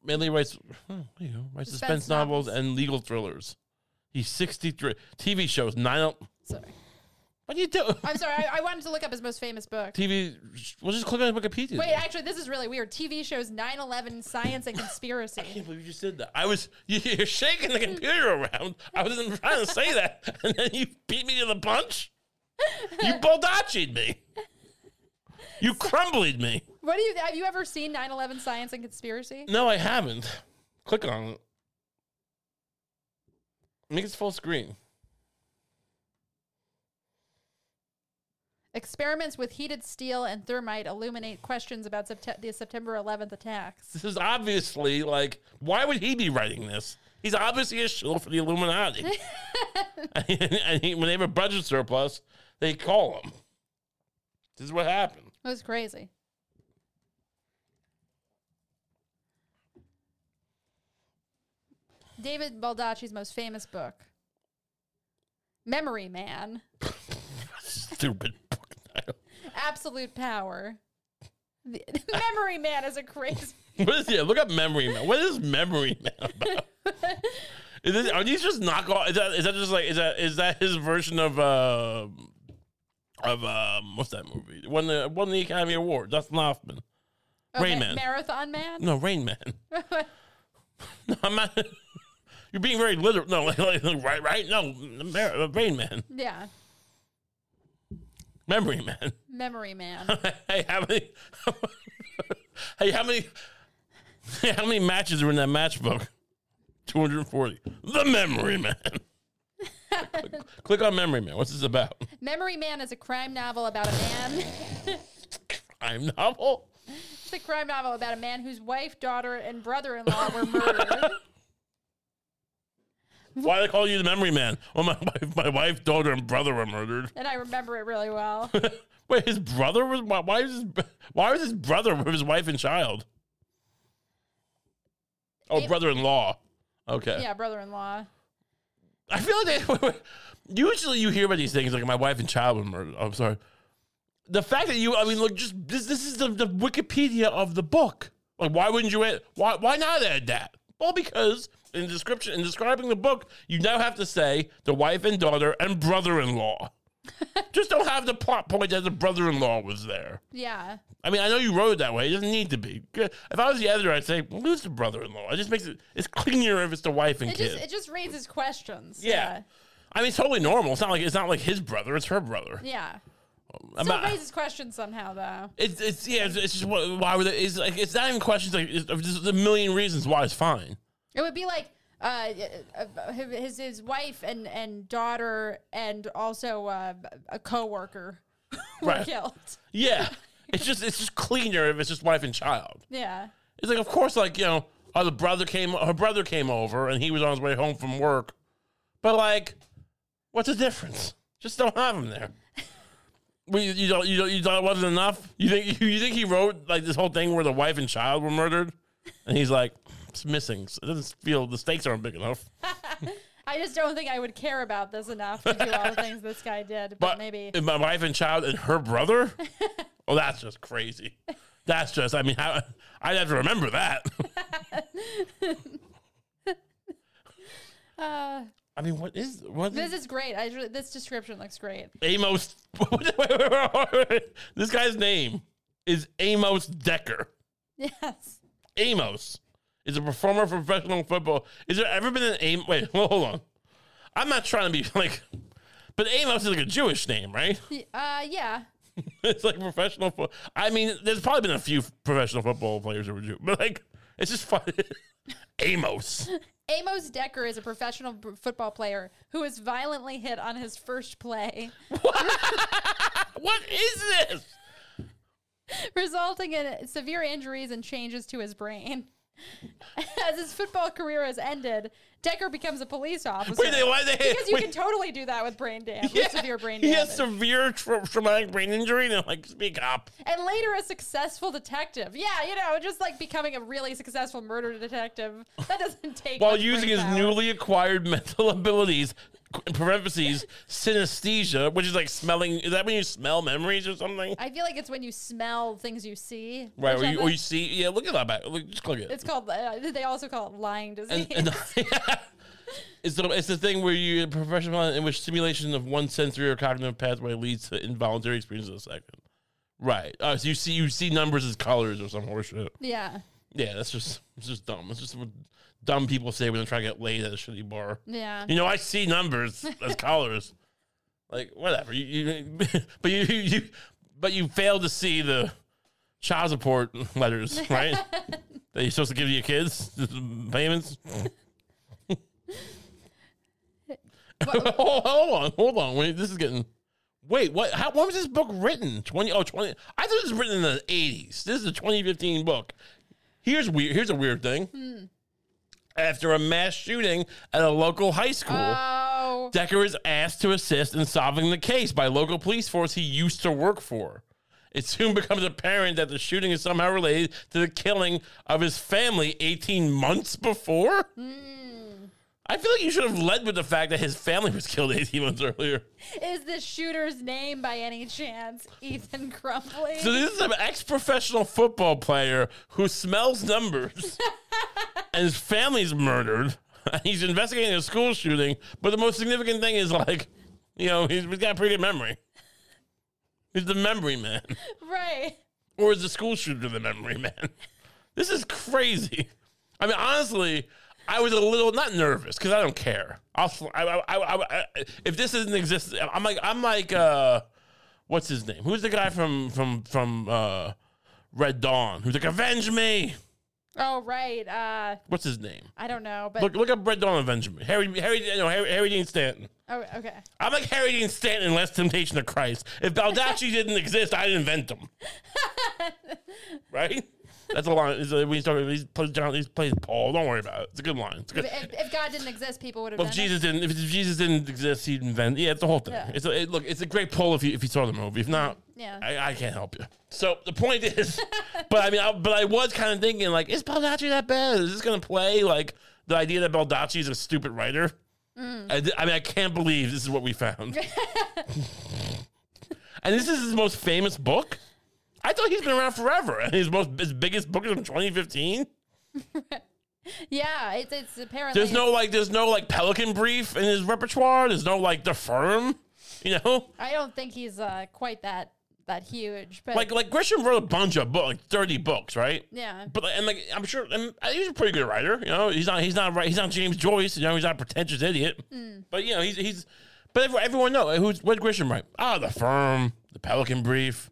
Mainly writes, oh, you know, writes suspense, novels. novels. and legal thrillers. He's 63. TV shows, nine. oh- Sorry. What do you do? I'm sorry. I, I wanted to look up his most famous book. TV. We'll just click on Wikipedia. Wait, actually, this is really weird. TV shows 9/11 Science and (laughs) I Conspiracy. can't believe you just did that. I was you- (laughs) you're shaking the computer around. I wasn't trying to say that, (laughs) and then you beat me to the punch. You Baldacci'd me. You crumbled me. What do you have you ever seen 9/11 Science and Conspiracy? No, I haven't. Click on it. Make it full screen. Experiments with heated steel and thermite illuminate questions about Sept- the September 11th attacks. This is obviously like, why would he be writing this? He's obviously a shill for the Illuminati. (laughs) and he, when they have a budget surplus, they call him. This is what happened. It was crazy. David Baldacci's most famous book. Memory Man. (laughs) Stupid. Fucking title. Absolute Power. (laughs) Memory Man is a crazy. (laughs) What is it? Look up Memory Man. What is Memory Man about? (laughs) Is this, are these just knockoff? Is that is that just like is that is that his version of uh of um what's that movie? Won the won the Academy Award. Dustin Hoffman. Oh, Rain Ma- Man. Marathon Man. No, Rain Man. no, I'm not. You're being very literal. No, like, like, right, right. No, Mar- Rain Man, Yeah. Memory Man. Memory Man. (laughs) hey, how many? (laughs) hey, how many? Hey, (laughs) how many matches are in that matchbook? Two hundred forty. The Memory Man. click, click on Memory Man. What's this about? Memory Man is a crime novel about a man. Crime novel. it's a crime novel about a man whose wife, daughter, and brother-in-law were murdered. Why do they call you the Memory Man? Well, my (laughs) wife, my wife, daughter, and brother were murdered. and I remember it really well. (laughs) Wait, his brother was why? Why is his why was his brother with his wife and child? Oh, It- brother-in-law. Okay. yeah, brother-in-law. I feel like they, (laughs) usually you hear about these things like my wife and child were murdered. I'm sorry. The fact that you, I mean, look, just this, this is the, the Wikipedia of the book. Like, why wouldn't you add? Why, why not add that? Well, because in description, in describing the book, you now have to say the wife and daughter and brother-in-law. (laughs) just don't have the plot point that the brother-in-law was there. Yeah. I mean, I know you wrote it that way. It doesn't need to be. If I was the editor, I'd say, well, who's the brother-in-law? It just makes it. It's cleaner if it's the wife and It kid. just it just raises questions. Yeah. I mean, it's totally normal. It's not like it's not like his brother; it's her brother. Yeah. Um, I'm Still not- raises questions somehow though. it's it's yeah. It's, it's just why, why would it? It's like it's not even questions. Like it's, there's a million reasons why it's fine. It would be like uh, uh, his his wife and and daughter and also uh, a coworker were Right. killed. Yeah, (laughs) it's just it's just cleaner if it's just wife and child. Yeah. It's like of course, like you know, oh, the brother came, her brother came over, and he was on his way home from work. But like, what's the difference? Just don't have him there. (laughs) Well, you, you don't you don't you thought it wasn't enough? You think (laughs) you think he wrote like this whole thing where the wife and child were murdered, and he's like, it's missing. It doesn't feel the stakes aren't big enough. (laughs) I just don't think I would care about this enough to do all the things this guy did. But, But maybe my wife and child and her brother, (laughs) oh, that's just crazy. That's just. I mean, how, I'd have to remember that. (laughs) uh, I mean, what is what this is is great. I really, this description looks great. Amos? wait, wait, wait, wait, wait. This guy's name is Amos Decker. Yes. Amos is a performer for professional football. Is there ever been an Amos? Wait, hold on. I'm not trying to be (laughs) like, but Amos is like a Jewish name, right? Uh, yeah. (laughs) it's like professional football. I mean, there's probably been a few professional football players who were Jew, but like, it's just fun. (laughs) Amos. Amos Decker is a professional b- football player who was violently hit on his first play, What is this? resulting in severe injuries and changes to his brain. (laughs) As his football career has ended, Decker becomes a police officer. Wait, why they? because you wait, can totally do that with brain damage, yeah, with severe brain damage. He has severe tra- traumatic brain injury, and they're like, speak up. and later a successful detective. Yeah, you know, just like becoming a really successful murder detective. That doesn't (laughs) take While using his power. newly acquired mental (laughs) abilities, in parentheses, synesthesia, which is like smelling. Is that when you smell memories or something? I feel like it's when you smell things you see. Right, or you, or you see, yeah, look at that back. Look, just click it. It's called. Uh, they also call it lying disease. and, and (laughs) it's the it's the thing where you professional in which stimulation of one sensory or cognitive pathway leads to involuntary experience of a second. Right. Oh, so you see you see numbers as colors or some horseshit. yeah, Yeah, that's just it's just dumb. It's just dumb people say when they're trying to get laid at a shitty bar. yeah. You know, I see numbers as (laughs) colors. Like whatever. You, you (laughs) but you, you but you fail to see the child support letters, (laughs) right? that you're supposed to give to your kids, payments. hold, hold on, hold on. Wait, this is getting. Wait, what? How? When was this book written? Twenty? Oh, 20. I thought it was written in the eighties. This is a 2015 book. Here's weird. Here's a weird thing. Hmm. After a mass shooting at a local high school, Oh, Decker is asked to assist in solving the case by local police force he used to work for. It soon (laughs) becomes apparent that the shooting is somehow related to the killing of his family 18 months before. Hmm. I feel like you should have led with the fact that his family was killed 18 months earlier. Is the shooter's name by any chance Ethan Crumbley? So this is an ex-professional football player who smells numbers, (laughs) and his family's murdered. (laughs) He's investigating a school shooting, but the most significant thing is like, you know, he's, he's got a pretty good memory. He's the memory man, right. or is the school shooter the memory man? This is crazy. I mean, honestly, I was a little not nervous because I don't care. I'll, I, I, I, I, if this doesn't exist, I'm like, I'm like, uh, what's his name? Who's the guy from from from uh, Red Dawn? Who's like, avenge me? Oh, right. Uh, What's his name? I don't know, but Look, look up Red Dawn, avenge me. Harry, Harry, no, Harry, Harry Dean Stanton. oh, okay. I'm like Harry Dean Stanton in Last Temptation of Christ. If Baldacci (laughs) didn't exist, I'd invent him. (laughs) right? That's a line. It's a, when he's talking, he plays John, he plays Paul. Don't worry about it. It's a good line. It's good. If, if God didn't exist, people would have Well, if Jesus didn't, if Jesus didn't exist, he'd invent. Yeah, it's the whole thing. Yeah. It's a, it, look, it's a great poll if you if you saw the movie. If not, Yeah. I, I can't help you. So the point is, (laughs) but I mean, I, but I was kind of thinking like, is Baldacci that bad? Is this gonna play like the idea that Baldacci is a stupid writer? Mm. I, I mean, I can't believe this is what we found. (laughs) (laughs) and this is his most famous book. I thought he's been around forever, and (laughs) his most his biggest book is from 2015. (laughs) Yeah, it's it's apparently There's no like, there's no like Pelican Brief in his repertoire. There's no like The Firm, you know. I don't think he's uh, quite that that huge, but Like like Grisham wrote a bunch of books, like 30 books, right? yeah, But and like I'm sure and he's a pretty good writer. You know, he's not he's not right. He's not James Joyce. You know, he's not a pretentious idiot. But you know, he's he's. But everyone, everyone know who's what did Grisham write? Ah, The Firm, The Pelican Brief.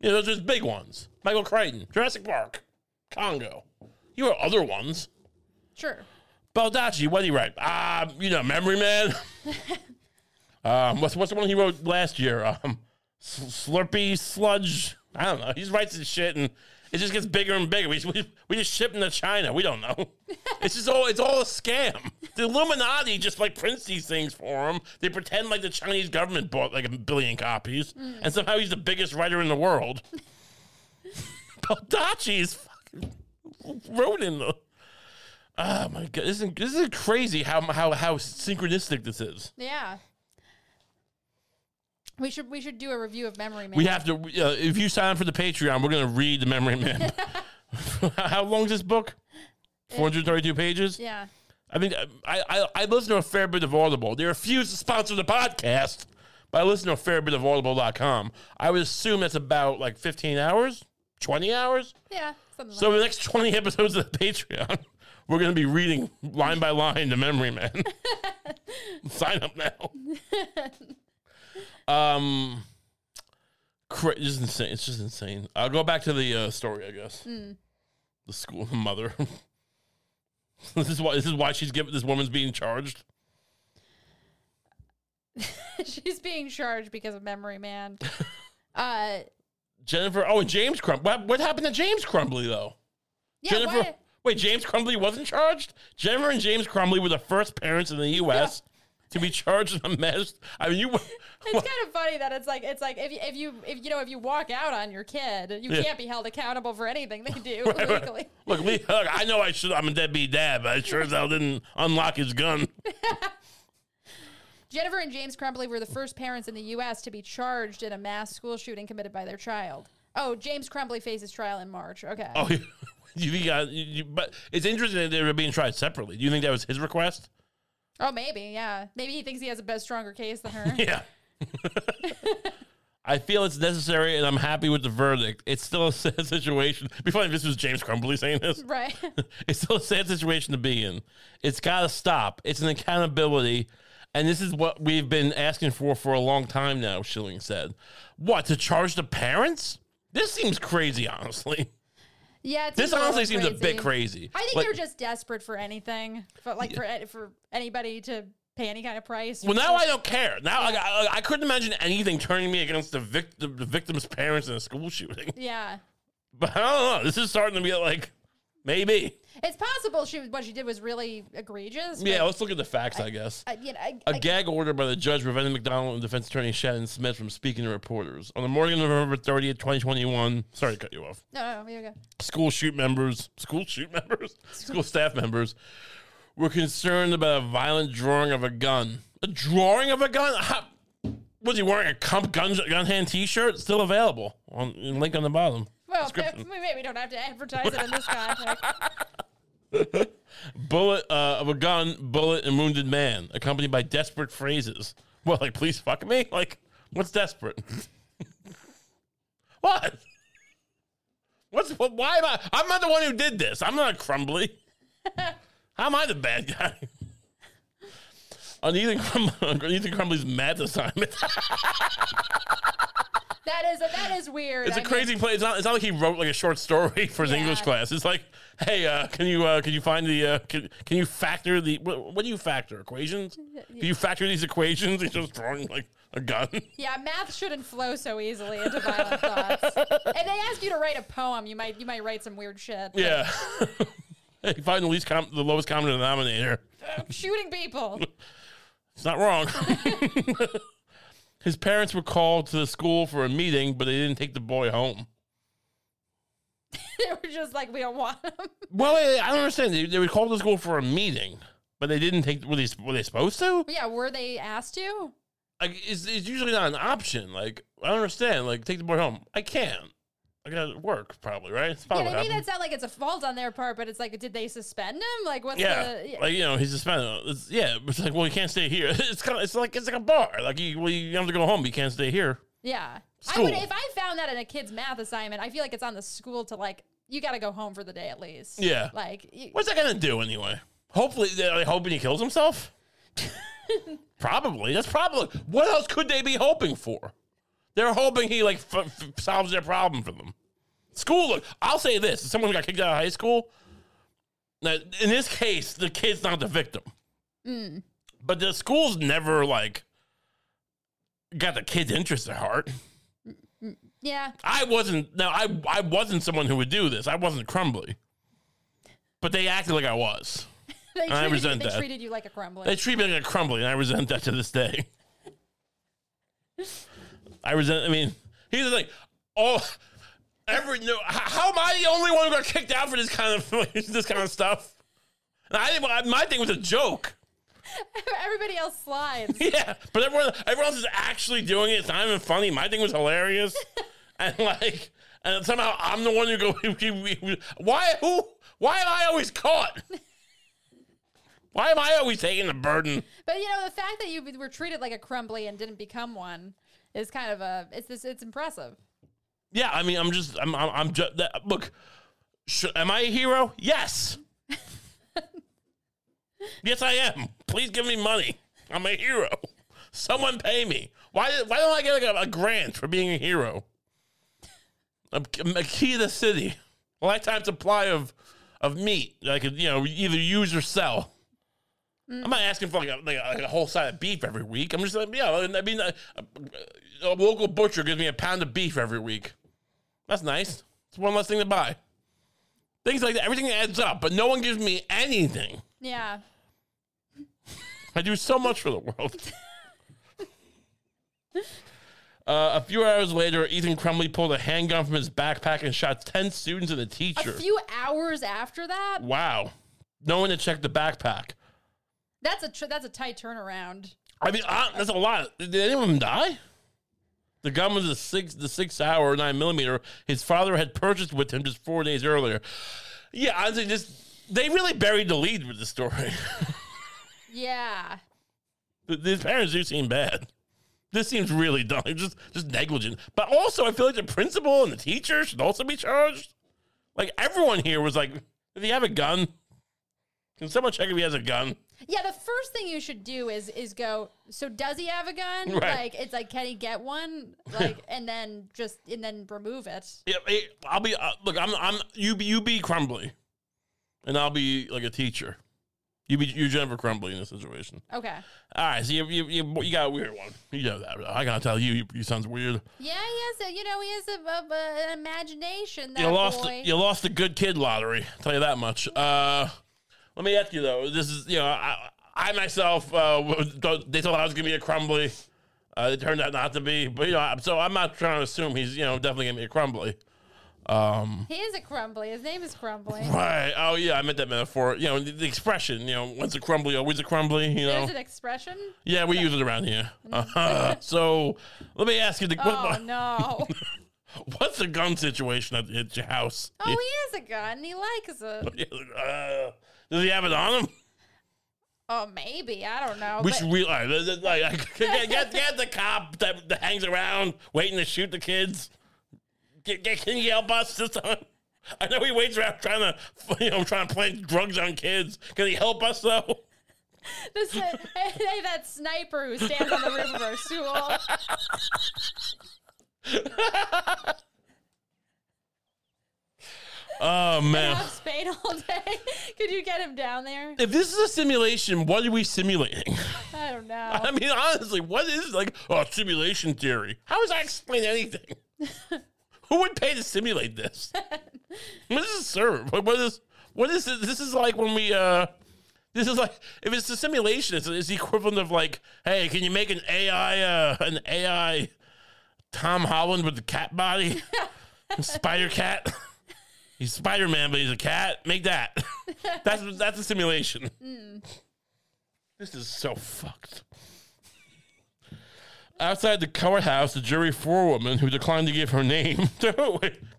You know, those are his big ones. Michael Crichton, Jurassic Park, Congo. You wrote other ones. sure. Baldacci, what did he write? Ah, you know, Memory Man. (laughs) um, what's what's the one he wrote last year? Um, S- Slurpee Sludge. I don't know. He writes this shit and it just gets bigger and bigger. We, we, we just ship them to China. We don't know. (laughs) it's just all it's all a scam. The Illuminati just like prints these things for him. They pretend like the Chinese government bought like a billion copies, mm. and somehow he's the biggest writer in the world. (laughs) Baldacci is fucking wrote in the. Oh my god! This is this is crazy how how how synchronistic this is. Yeah. We should we should do a review of Memory Man. We have to. Uh, if you sign up for the Patreon, we're gonna read the Memory Man. (laughs) (laughs) how long is this book? Four hundred thirty-two pages. yeah. I mean, I, I I listen to a fair bit of Audible. They refuse to sponsor the podcast, but I listen to a fair bit of Audible.com. I would assume that's about like fifteen hours, twenty hours. Yeah. Something So like the next 20 episodes of the Patreon, (laughs) we're going to be reading line by line the Memory Man. Sign up now. Um, cra- is insane. It's just insane. I'll go back to the uh, story, I guess. The school the (laughs) mother. (laughs) this is why. This is why she's given. This woman's being charged. (laughs) She's being charged because of Memory Man. uh Jennifer. Oh, and James Crum. What, what happened to James Crumbley though? yeah, Jennifer. why- Wait, James Crumbley wasn't charged. Jennifer and James Crumbley were the first parents in the U.S. to be charged in a mess. I mean, you. (laughs) it's kind of funny that it's like it's like if you if you if you know if you walk out on your kid, you Yeah. can't be held accountable for anything they do (laughs) Right, right. legally. Look, Lee, look, I know I should. I'm a deadbeat dad, but I sure as hell didn't unlock his gun. (laughs) Jennifer and James Crumbley were the first parents in the U.S. to be charged in a mass school shooting committed by their child. Oh, James Crumbley faces trial in March. Okay. Oh, you you, you- but it's interesting that they were being tried separately. Do you think that was his request? Oh, maybe, yeah. Maybe he thinks he has a better, stronger case than her. (laughs) Yeah. (laughs) I feel it's necessary, and I'm happy with the verdict. It's still a sad situation. Be funny if this was James Crumbley saying this. right. (laughs) It's still a sad situation to be in. It's got to stop. It's an accountability. And this is what we've been asking for for a long time now, Shilling said. What, to charge the parents? This seems crazy, honestly. Yeah, it This seems a little honestly seems a bit crazy. I think Like- they're just desperate for anything, but like for for anybody to pay any kind of price. Well, now I don't care. Now I, I, I couldn't imagine anything turning me against the, vic- the, the victim's parents in a school shooting. yeah, (laughs) But I don't know. This is starting to be like, maybe. It's possible she what she did was really egregious. Yeah, let's look at the facts, I guess. uh, you know, I, A I- gag order by the judge prevented McDonald and defense attorney Shannon Smith from speaking to reporters. On the morning of November 30th, 2021, sorry to cut you off, no, no, no, here we go. school shoot members, school shoot (laughs) members, school (laughs) staff members We're concerned about a violent drawing of a gun. A drawing of a gun? How, was he wearing a Kump gun, gun hand T-shirt? Still available. On link on the bottom. Well, we maybe don't have to advertise it in this context. (laughs) Bullet uh, of a gun, bullet, and wounded man, accompanied by desperate phrases. Well, like, please fuck me? Like, what's desperate? (laughs) what? What's what? Why am I? I'm not the one who did this. I'm not Crumbley. (laughs) How am I the bad guy? On Ethan, Crum- (laughs) on Ethan Crumbley's math assignment. (laughs) That is that is weird. It's a a crazy play. It's not. It's not like he wrote like a short story (laughs) for his Yeah. English class. It's like, hey, uh, can you uh, can you find the uh, can, can you factor the what, what do you factor equations? Can you factor these equations? He's just drawing like a gun. Yeah, math shouldn't flow so easily into violent thoughts. If they ask you to write a poem, you might you might write some weird shit. yeah. hey, find the least com- the lowest common denominator. Shooting people. It's not wrong. (laughs) His parents were called to the school for a meeting, but they didn't take the boy home. (laughs) they were just like, we don't want him. Well, I I don't understand. They, they were called to school for a meeting, but they didn't take. Were they were they supposed to? Yeah, were they asked to? like it's, it's usually not an option. Like I don't understand. Like take the boy home. I can't. I gotta work probably, right? It's Yeah, probably they what made happened. that sound like it's a fault on their part, but it's like, did they suspend him? Like, what's Yeah, the? like you know, he's suspended. It's, yeah, it's like well, you can't stay here. (laughs) It's kind of it's like it's like a bar. Like you, well, you have to go home, but you can't stay here. Yeah. I School. would if I found that in a kid's math assignment, I feel like it's on the school to like you got to go home for the day at least. Yeah. Like you, What's that gonna do anyway? Hopefully, they're like, hoping he kills himself. (laughs) probably. That's probably. What else could they be hoping for? They're hoping he like f- f- solves their problem for them. School. Look, I'll say this: someone who got kicked out of high school. Now, in this case, the kid's not the victim, mm. but the school's never like got the kid's interest at heart. yeah. I wasn't. No, I I wasn't someone who would do this. I wasn't crumbly, but they acted like I was. (laughs) They I treated, you, resent they that. treated you like a crumbler. They treated me like a crumbly, and I resent that to this day. (laughs) I resent. I mean, here's the thing. Oh, every no. How am I the only one who got kicked out for this kind of (laughs) this kind of stuff? And I. My thing was a joke. Everybody else slides. (laughs) Yeah, but everyone everyone else is actually doing it. It's not even funny. My thing was hilarious, (laughs) and like, and somehow I'm the one who go. Why? Who? Why am I always caught? Why am I always taking the burden? But you know, the fact that you were treated like a crumbly and didn't become one is kind of a it's this it's impressive. Yeah, I mean, I'm just, I'm, I'm, I'm just. That, look, sh- am I a hero? Yes. (laughs) yes, I am. Please give me money. I'm a hero. Someone pay me. Why? Why don't I get like a, a grant for being a hero? A, a key to the city, a lifetime supply of of meat. that I could, you know, either use or sell. I'm not asking for like a, like a, like a whole side of beef every week. I'm just like, yeah, I mean, a, a, local butcher gives me a pound of beef every week. That's nice. It's one less thing to buy. Things like that. Everything adds up, but no one gives me anything. Yeah. (laughs) I do so much for the world. (laughs) Uh, a few hours later, Ethan Crumbley pulled a handgun from his backpack and shot 10 students and a teacher. A few hours after that, wow. No one to check the backpack. That's a tr- that's a tight turnaround. I mean, uh, that's a lot. Did any of them die? The gun was a six, the six hour nine millimeter. His father had purchased with him just four days earlier. Yeah, honestly, just they really buried the lead with the story. (laughs) Yeah. Th- His parents do seem bad. This seems really dumb, just just negligent. But also, I feel like the principal and the teacher should also be charged. Like everyone here was like, "Does he have a gun? Can someone check if he has a gun?" Yeah, the first thing you should do is is go. So does he have a gun? (laughs) Right. Like it's like can he get one? Like (laughs) and then just and then remove it. Yeah, hey, I'll be uh, look. I'm I'm you be you be Crumbley, and I'll be like a teacher. You be you Jennifer Crumbley in this situation. Okay. All right, so you you you, you got a weird one. You know that. I gotta tell you, you, you sounds weird. Yeah, he has a you know he has a, a, an imagination. That you lost boy. you lost the good kid lottery. I'll tell you that much. Uh, let me ask you though. This is you know I, I myself uh, they thought I was gonna be a Crumbley. Uh, it turned out not to be, but you know, so I'm not trying to assume he's you know definitely gonna be a Crumbley. Um, He is a crumbly. His name is Crumbley. (laughs) right. Oh yeah, I meant that metaphor. You know, the, the expression. You know, once a crumbly, always a crumbly. You know. There's an expression. Yeah, we use it around here. Uh, (laughs) (laughs) so let me ask you the Oh no! (laughs) what's the gun situation at, at your house? Oh, he has a gun. He likes it. (laughs) Uh, does he have it on him? Oh, maybe I don't know. We but- should realize like (laughs) get, get, get the cop that, that hangs around waiting to shoot the kids. Get, get, can you help us this time? I know he waits around trying to you know trying to plant drugs on kids. Can he help us though? This hey, hey, that sniper who stands on the roof of our school. (laughs) Oh man. Have Spain all day. (laughs) Could you get him down there? If this is a simulation, what are we simulating? (laughs) I don't know. I mean, honestly, what is like oh simulation theory? How does that explain anything? Who would pay to simulate this? what does it serve? What, is what is it? This is like when we uh this is like if it's a simulation, it's, it's the equivalent of like, hey, can you make an AI uh an AI Tom Holland with the cat body? (laughs) Spider cat? (laughs) He's Spider Man, but he's a cat. Make that. (laughs) that's that's a simulation. Hmm. This is so fucked. Outside the courthouse, the jury forewoman who declined to give her name. Wait, can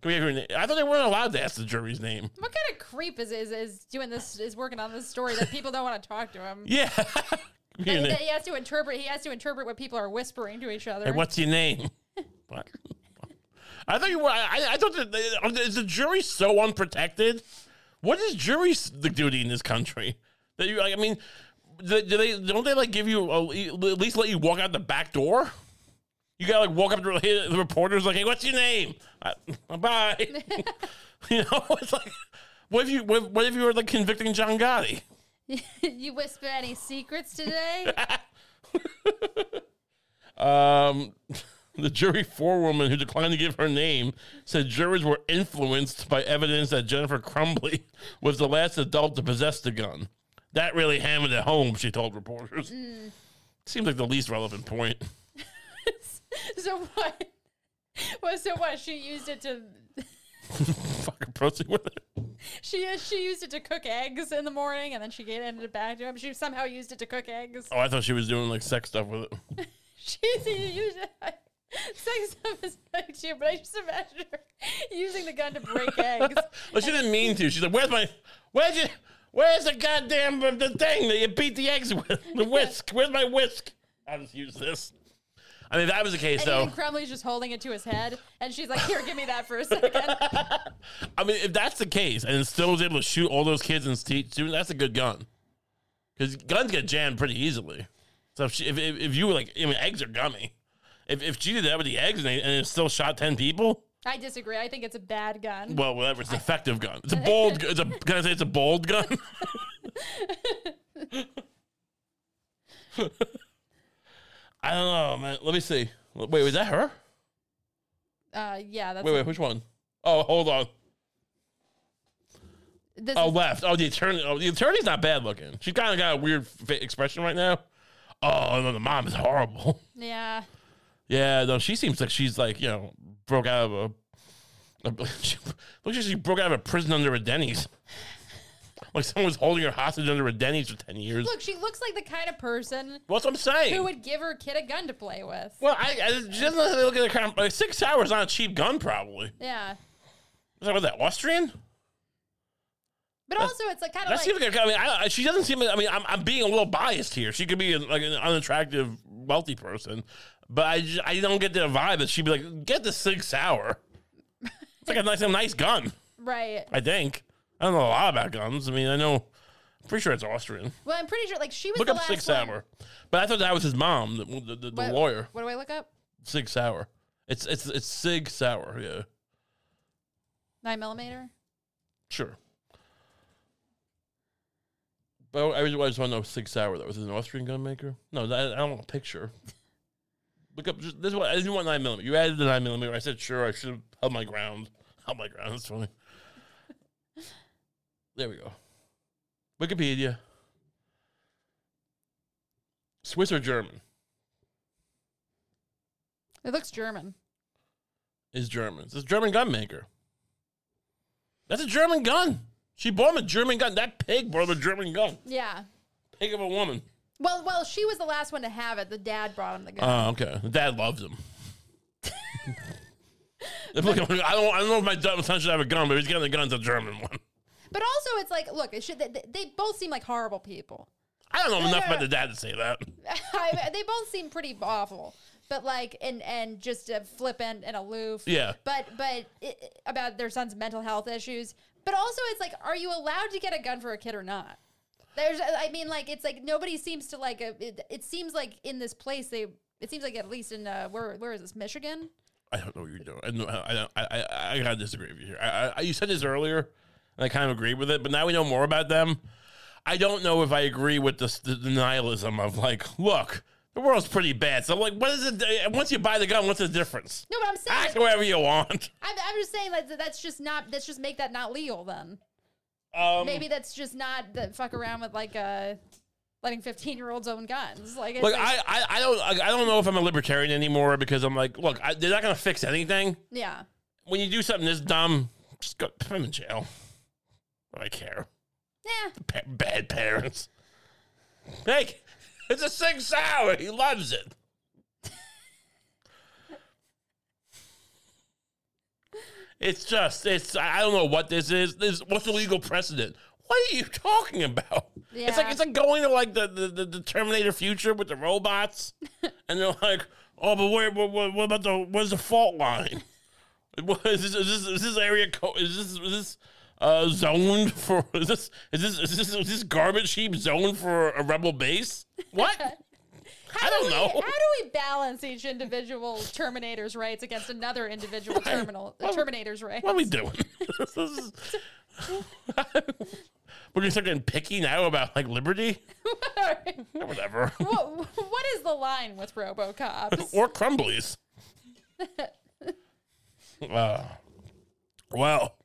we have her name? I thought they weren't allowed to ask the jury's name. what kind of creep is, is is doing this? Is working on this story that people don't want to talk to him? Yeah. Give That- that he has to interpret. He has to interpret what people are whispering to each other. What's your name? What? I thought you were. I, I thought that is the jury so unprotected. What is jury the duty in this country? That you, like, I mean, do, they don't they like give you a, at least let you walk out the back door? You gotta like walk up to the the reporters like, hey, what's your name? Uh, bye. (laughs) you know, (laughs) it's like, what if you what, what if you were like convicting John Gotti? (laughs) you whisper any secrets today? Um, the jury forewoman who declined to give her name said jurors were influenced by evidence that Jennifer Crumbley (laughs) was the last adult to possess the gun. That really hammered it home, she told reporters. Mm. Seems like the least relevant point. (laughs) so what? Well, so what? She used it to. (laughs) Fucking proceed with it. She she used it to cook eggs in the morning, and then she gave handed it back to him. She somehow used it to cook eggs. Oh, I thought she was doing like sex stuff with it. She's used it. (laughs) Sex stuff is like too, but I just imagine her using the gun to break (laughs) eggs. Well, she didn't mean to. She's like, "Where's my? Where's you? Where's the goddamn uh, the thing that you beat the eggs with? (laughs) The whisk? Where's my whisk? I'll just use this." I mean, if that was the case, And though. even Crumbley's just holding it to his head, and she's like, "Here, give me that for a second. I mean, if that's the case, and still was able to shoot all those kids and st- students, that's a good gun. Because guns get jammed pretty easily. So if, she, if if you were like, I mean, eggs are gummy. If if she did that with the eggs and, they, and it still shot ten people, I disagree. I think it's a bad gun. well, whatever. It's an effective gun. It's a (laughs) bold. gu- It's a. Can I say it's a bold gun? (laughs) (laughs) I don't know, man. Let me see. Wait, was that her? Uh, yeah, that's Wait, wait, which one? Oh, hold on. this Oh, is- left. Oh, the attorney. Oh, the attorney's not bad looking. She's kind of got a weird fa- expression right now. Oh, no, the mom is horrible. yeah. Yeah, no, she seems like she's like you know broke out of a. a (laughs) she, looks like she broke out of a prison under a Denny's. (laughs) Like someone was holding her hostage under a Denny's for ten years. Look, she looks like the kind of person What's what I'm saying? who would give her kid a gun to play with. well, I, I she doesn't look at the kind of, like six hours on a cheap gun probably. Yeah. Is that what that Austrian? But also, it's like kind That of like seems like a, I mean, I, I- she doesn't seem. I mean, I'm, I'm being a little biased here. She could be like an unattractive, wealthy person, but I, just, I don't get the vibe that she'd be like, get the six hour. It's like a nice, a nice gun. right. I think. I don't know a lot about guns. I mean, I know. I'm pretty sure it's Austrian. Well, I'm pretty sure like she was Look the up last Six one. Hour. But I thought that was his mom, the, the, the, the What- lawyer. What do I look up? Six Hour. It's it's it's Sig Sauer. Yeah, Nine millimeter. sure. But I just want to know Sig Sauer. That was an Austrian gun maker. No, that, I don't want a picture. Look up. Just, this is what I didn't want nine millimeter. You added the nine millimeter. I said sure. I should have held my ground. (laughs) Held my ground. That's funny. There we go. Wikipedia. Swiss or German? It looks German. Is German. It's a German gun maker. That's a German gun. She bought him a German gun. That pig bought him a German gun. Yeah. Pig of a woman. Well, well, she was the last one to have it. The dad brought him the gun. Oh, okay. The dad loves him. Look, I don't. I don't know if my dad- son should have a gun, but he's getting a gun. It's a German one. but also, it's like, look, it should, they, they both seem like horrible people. I don't know enough (laughs) about the dad to say that. I, they both seem pretty awful, but like, and and just uh, flippant and aloof. Yeah. But but it, about their son's mental health issues. But also, it's like, are you allowed to get a gun for a kid or not? There's, I mean, like, it's like nobody seems to like. uh it, it seems like in this place, they. It seems like at least in uh, where where is this Michigan? I don't know what you're doing. I, know- I, I, I, I gotta disagree with you here. I, I, you said this earlier, and I kind of agree with it. But now we know more about them. I don't know if I agree with this, the, the nihilism of like, look, the world's pretty bad. So like, what is it? Once you buy the gun, what's the difference? No, but I'm saying Act whatever you want. I'm, I'm just saying like that's just not. Let's just make that not legal then. Um, Maybe that's just not the fuck around with like uh letting 15 year olds own guns. Like, Look, like- I, I, I don't, I don't know if I'm a libertarian anymore because I'm like, look, I, they're not gonna fix anything. yeah. When you do something this dumb, just go put them in jail. I care? Yeah. Pa- bad parents. Hey, (laughs) it's a Sig Sauer. He loves it. It's just, it's, I don't know what this is. This, what's the legal precedent? What are you talking about? It's like it's like going to like the, the, the, the Terminator future with the robots, (laughs) and they're like, oh, but where, what, what, about the where's the fault line? (laughs) Is this is this, is this area co- is this is this uh, zoned for is this is this is this is this garbage heap zoned for a rebel base? What? (laughs) How I don't do we, know. How do we balance each individual Terminator's rights against another individual terminal uh, Terminator's rights? What are we doing? (laughs) This is- (laughs) We're gonna start getting picky now about like liberty, (laughs) whatever, what, what is the line with RoboCops? or Crumbleys. uh, well,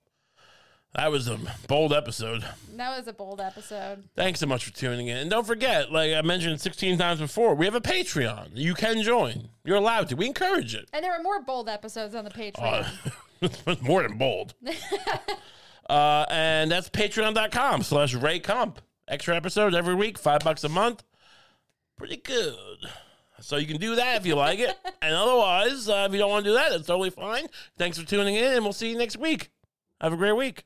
that was a bold episode. that was a bold episode. Thanks so much for tuning in. And don't forget, like I mentioned 16 times before, we have a Patreon. You can join. You're allowed to. We encourage it. And there are more bold episodes on the Patreon. it's (laughs) more than bold. (laughs) uh, and that's patreon.com slash Ray Kump. Extra episodes every week, five bucks a month. Pretty good. So you can do that if you like it. (laughs) and otherwise, uh, if you don't want to do that, that's totally fine. Thanks for tuning in, and we'll see you next week. Have a great week.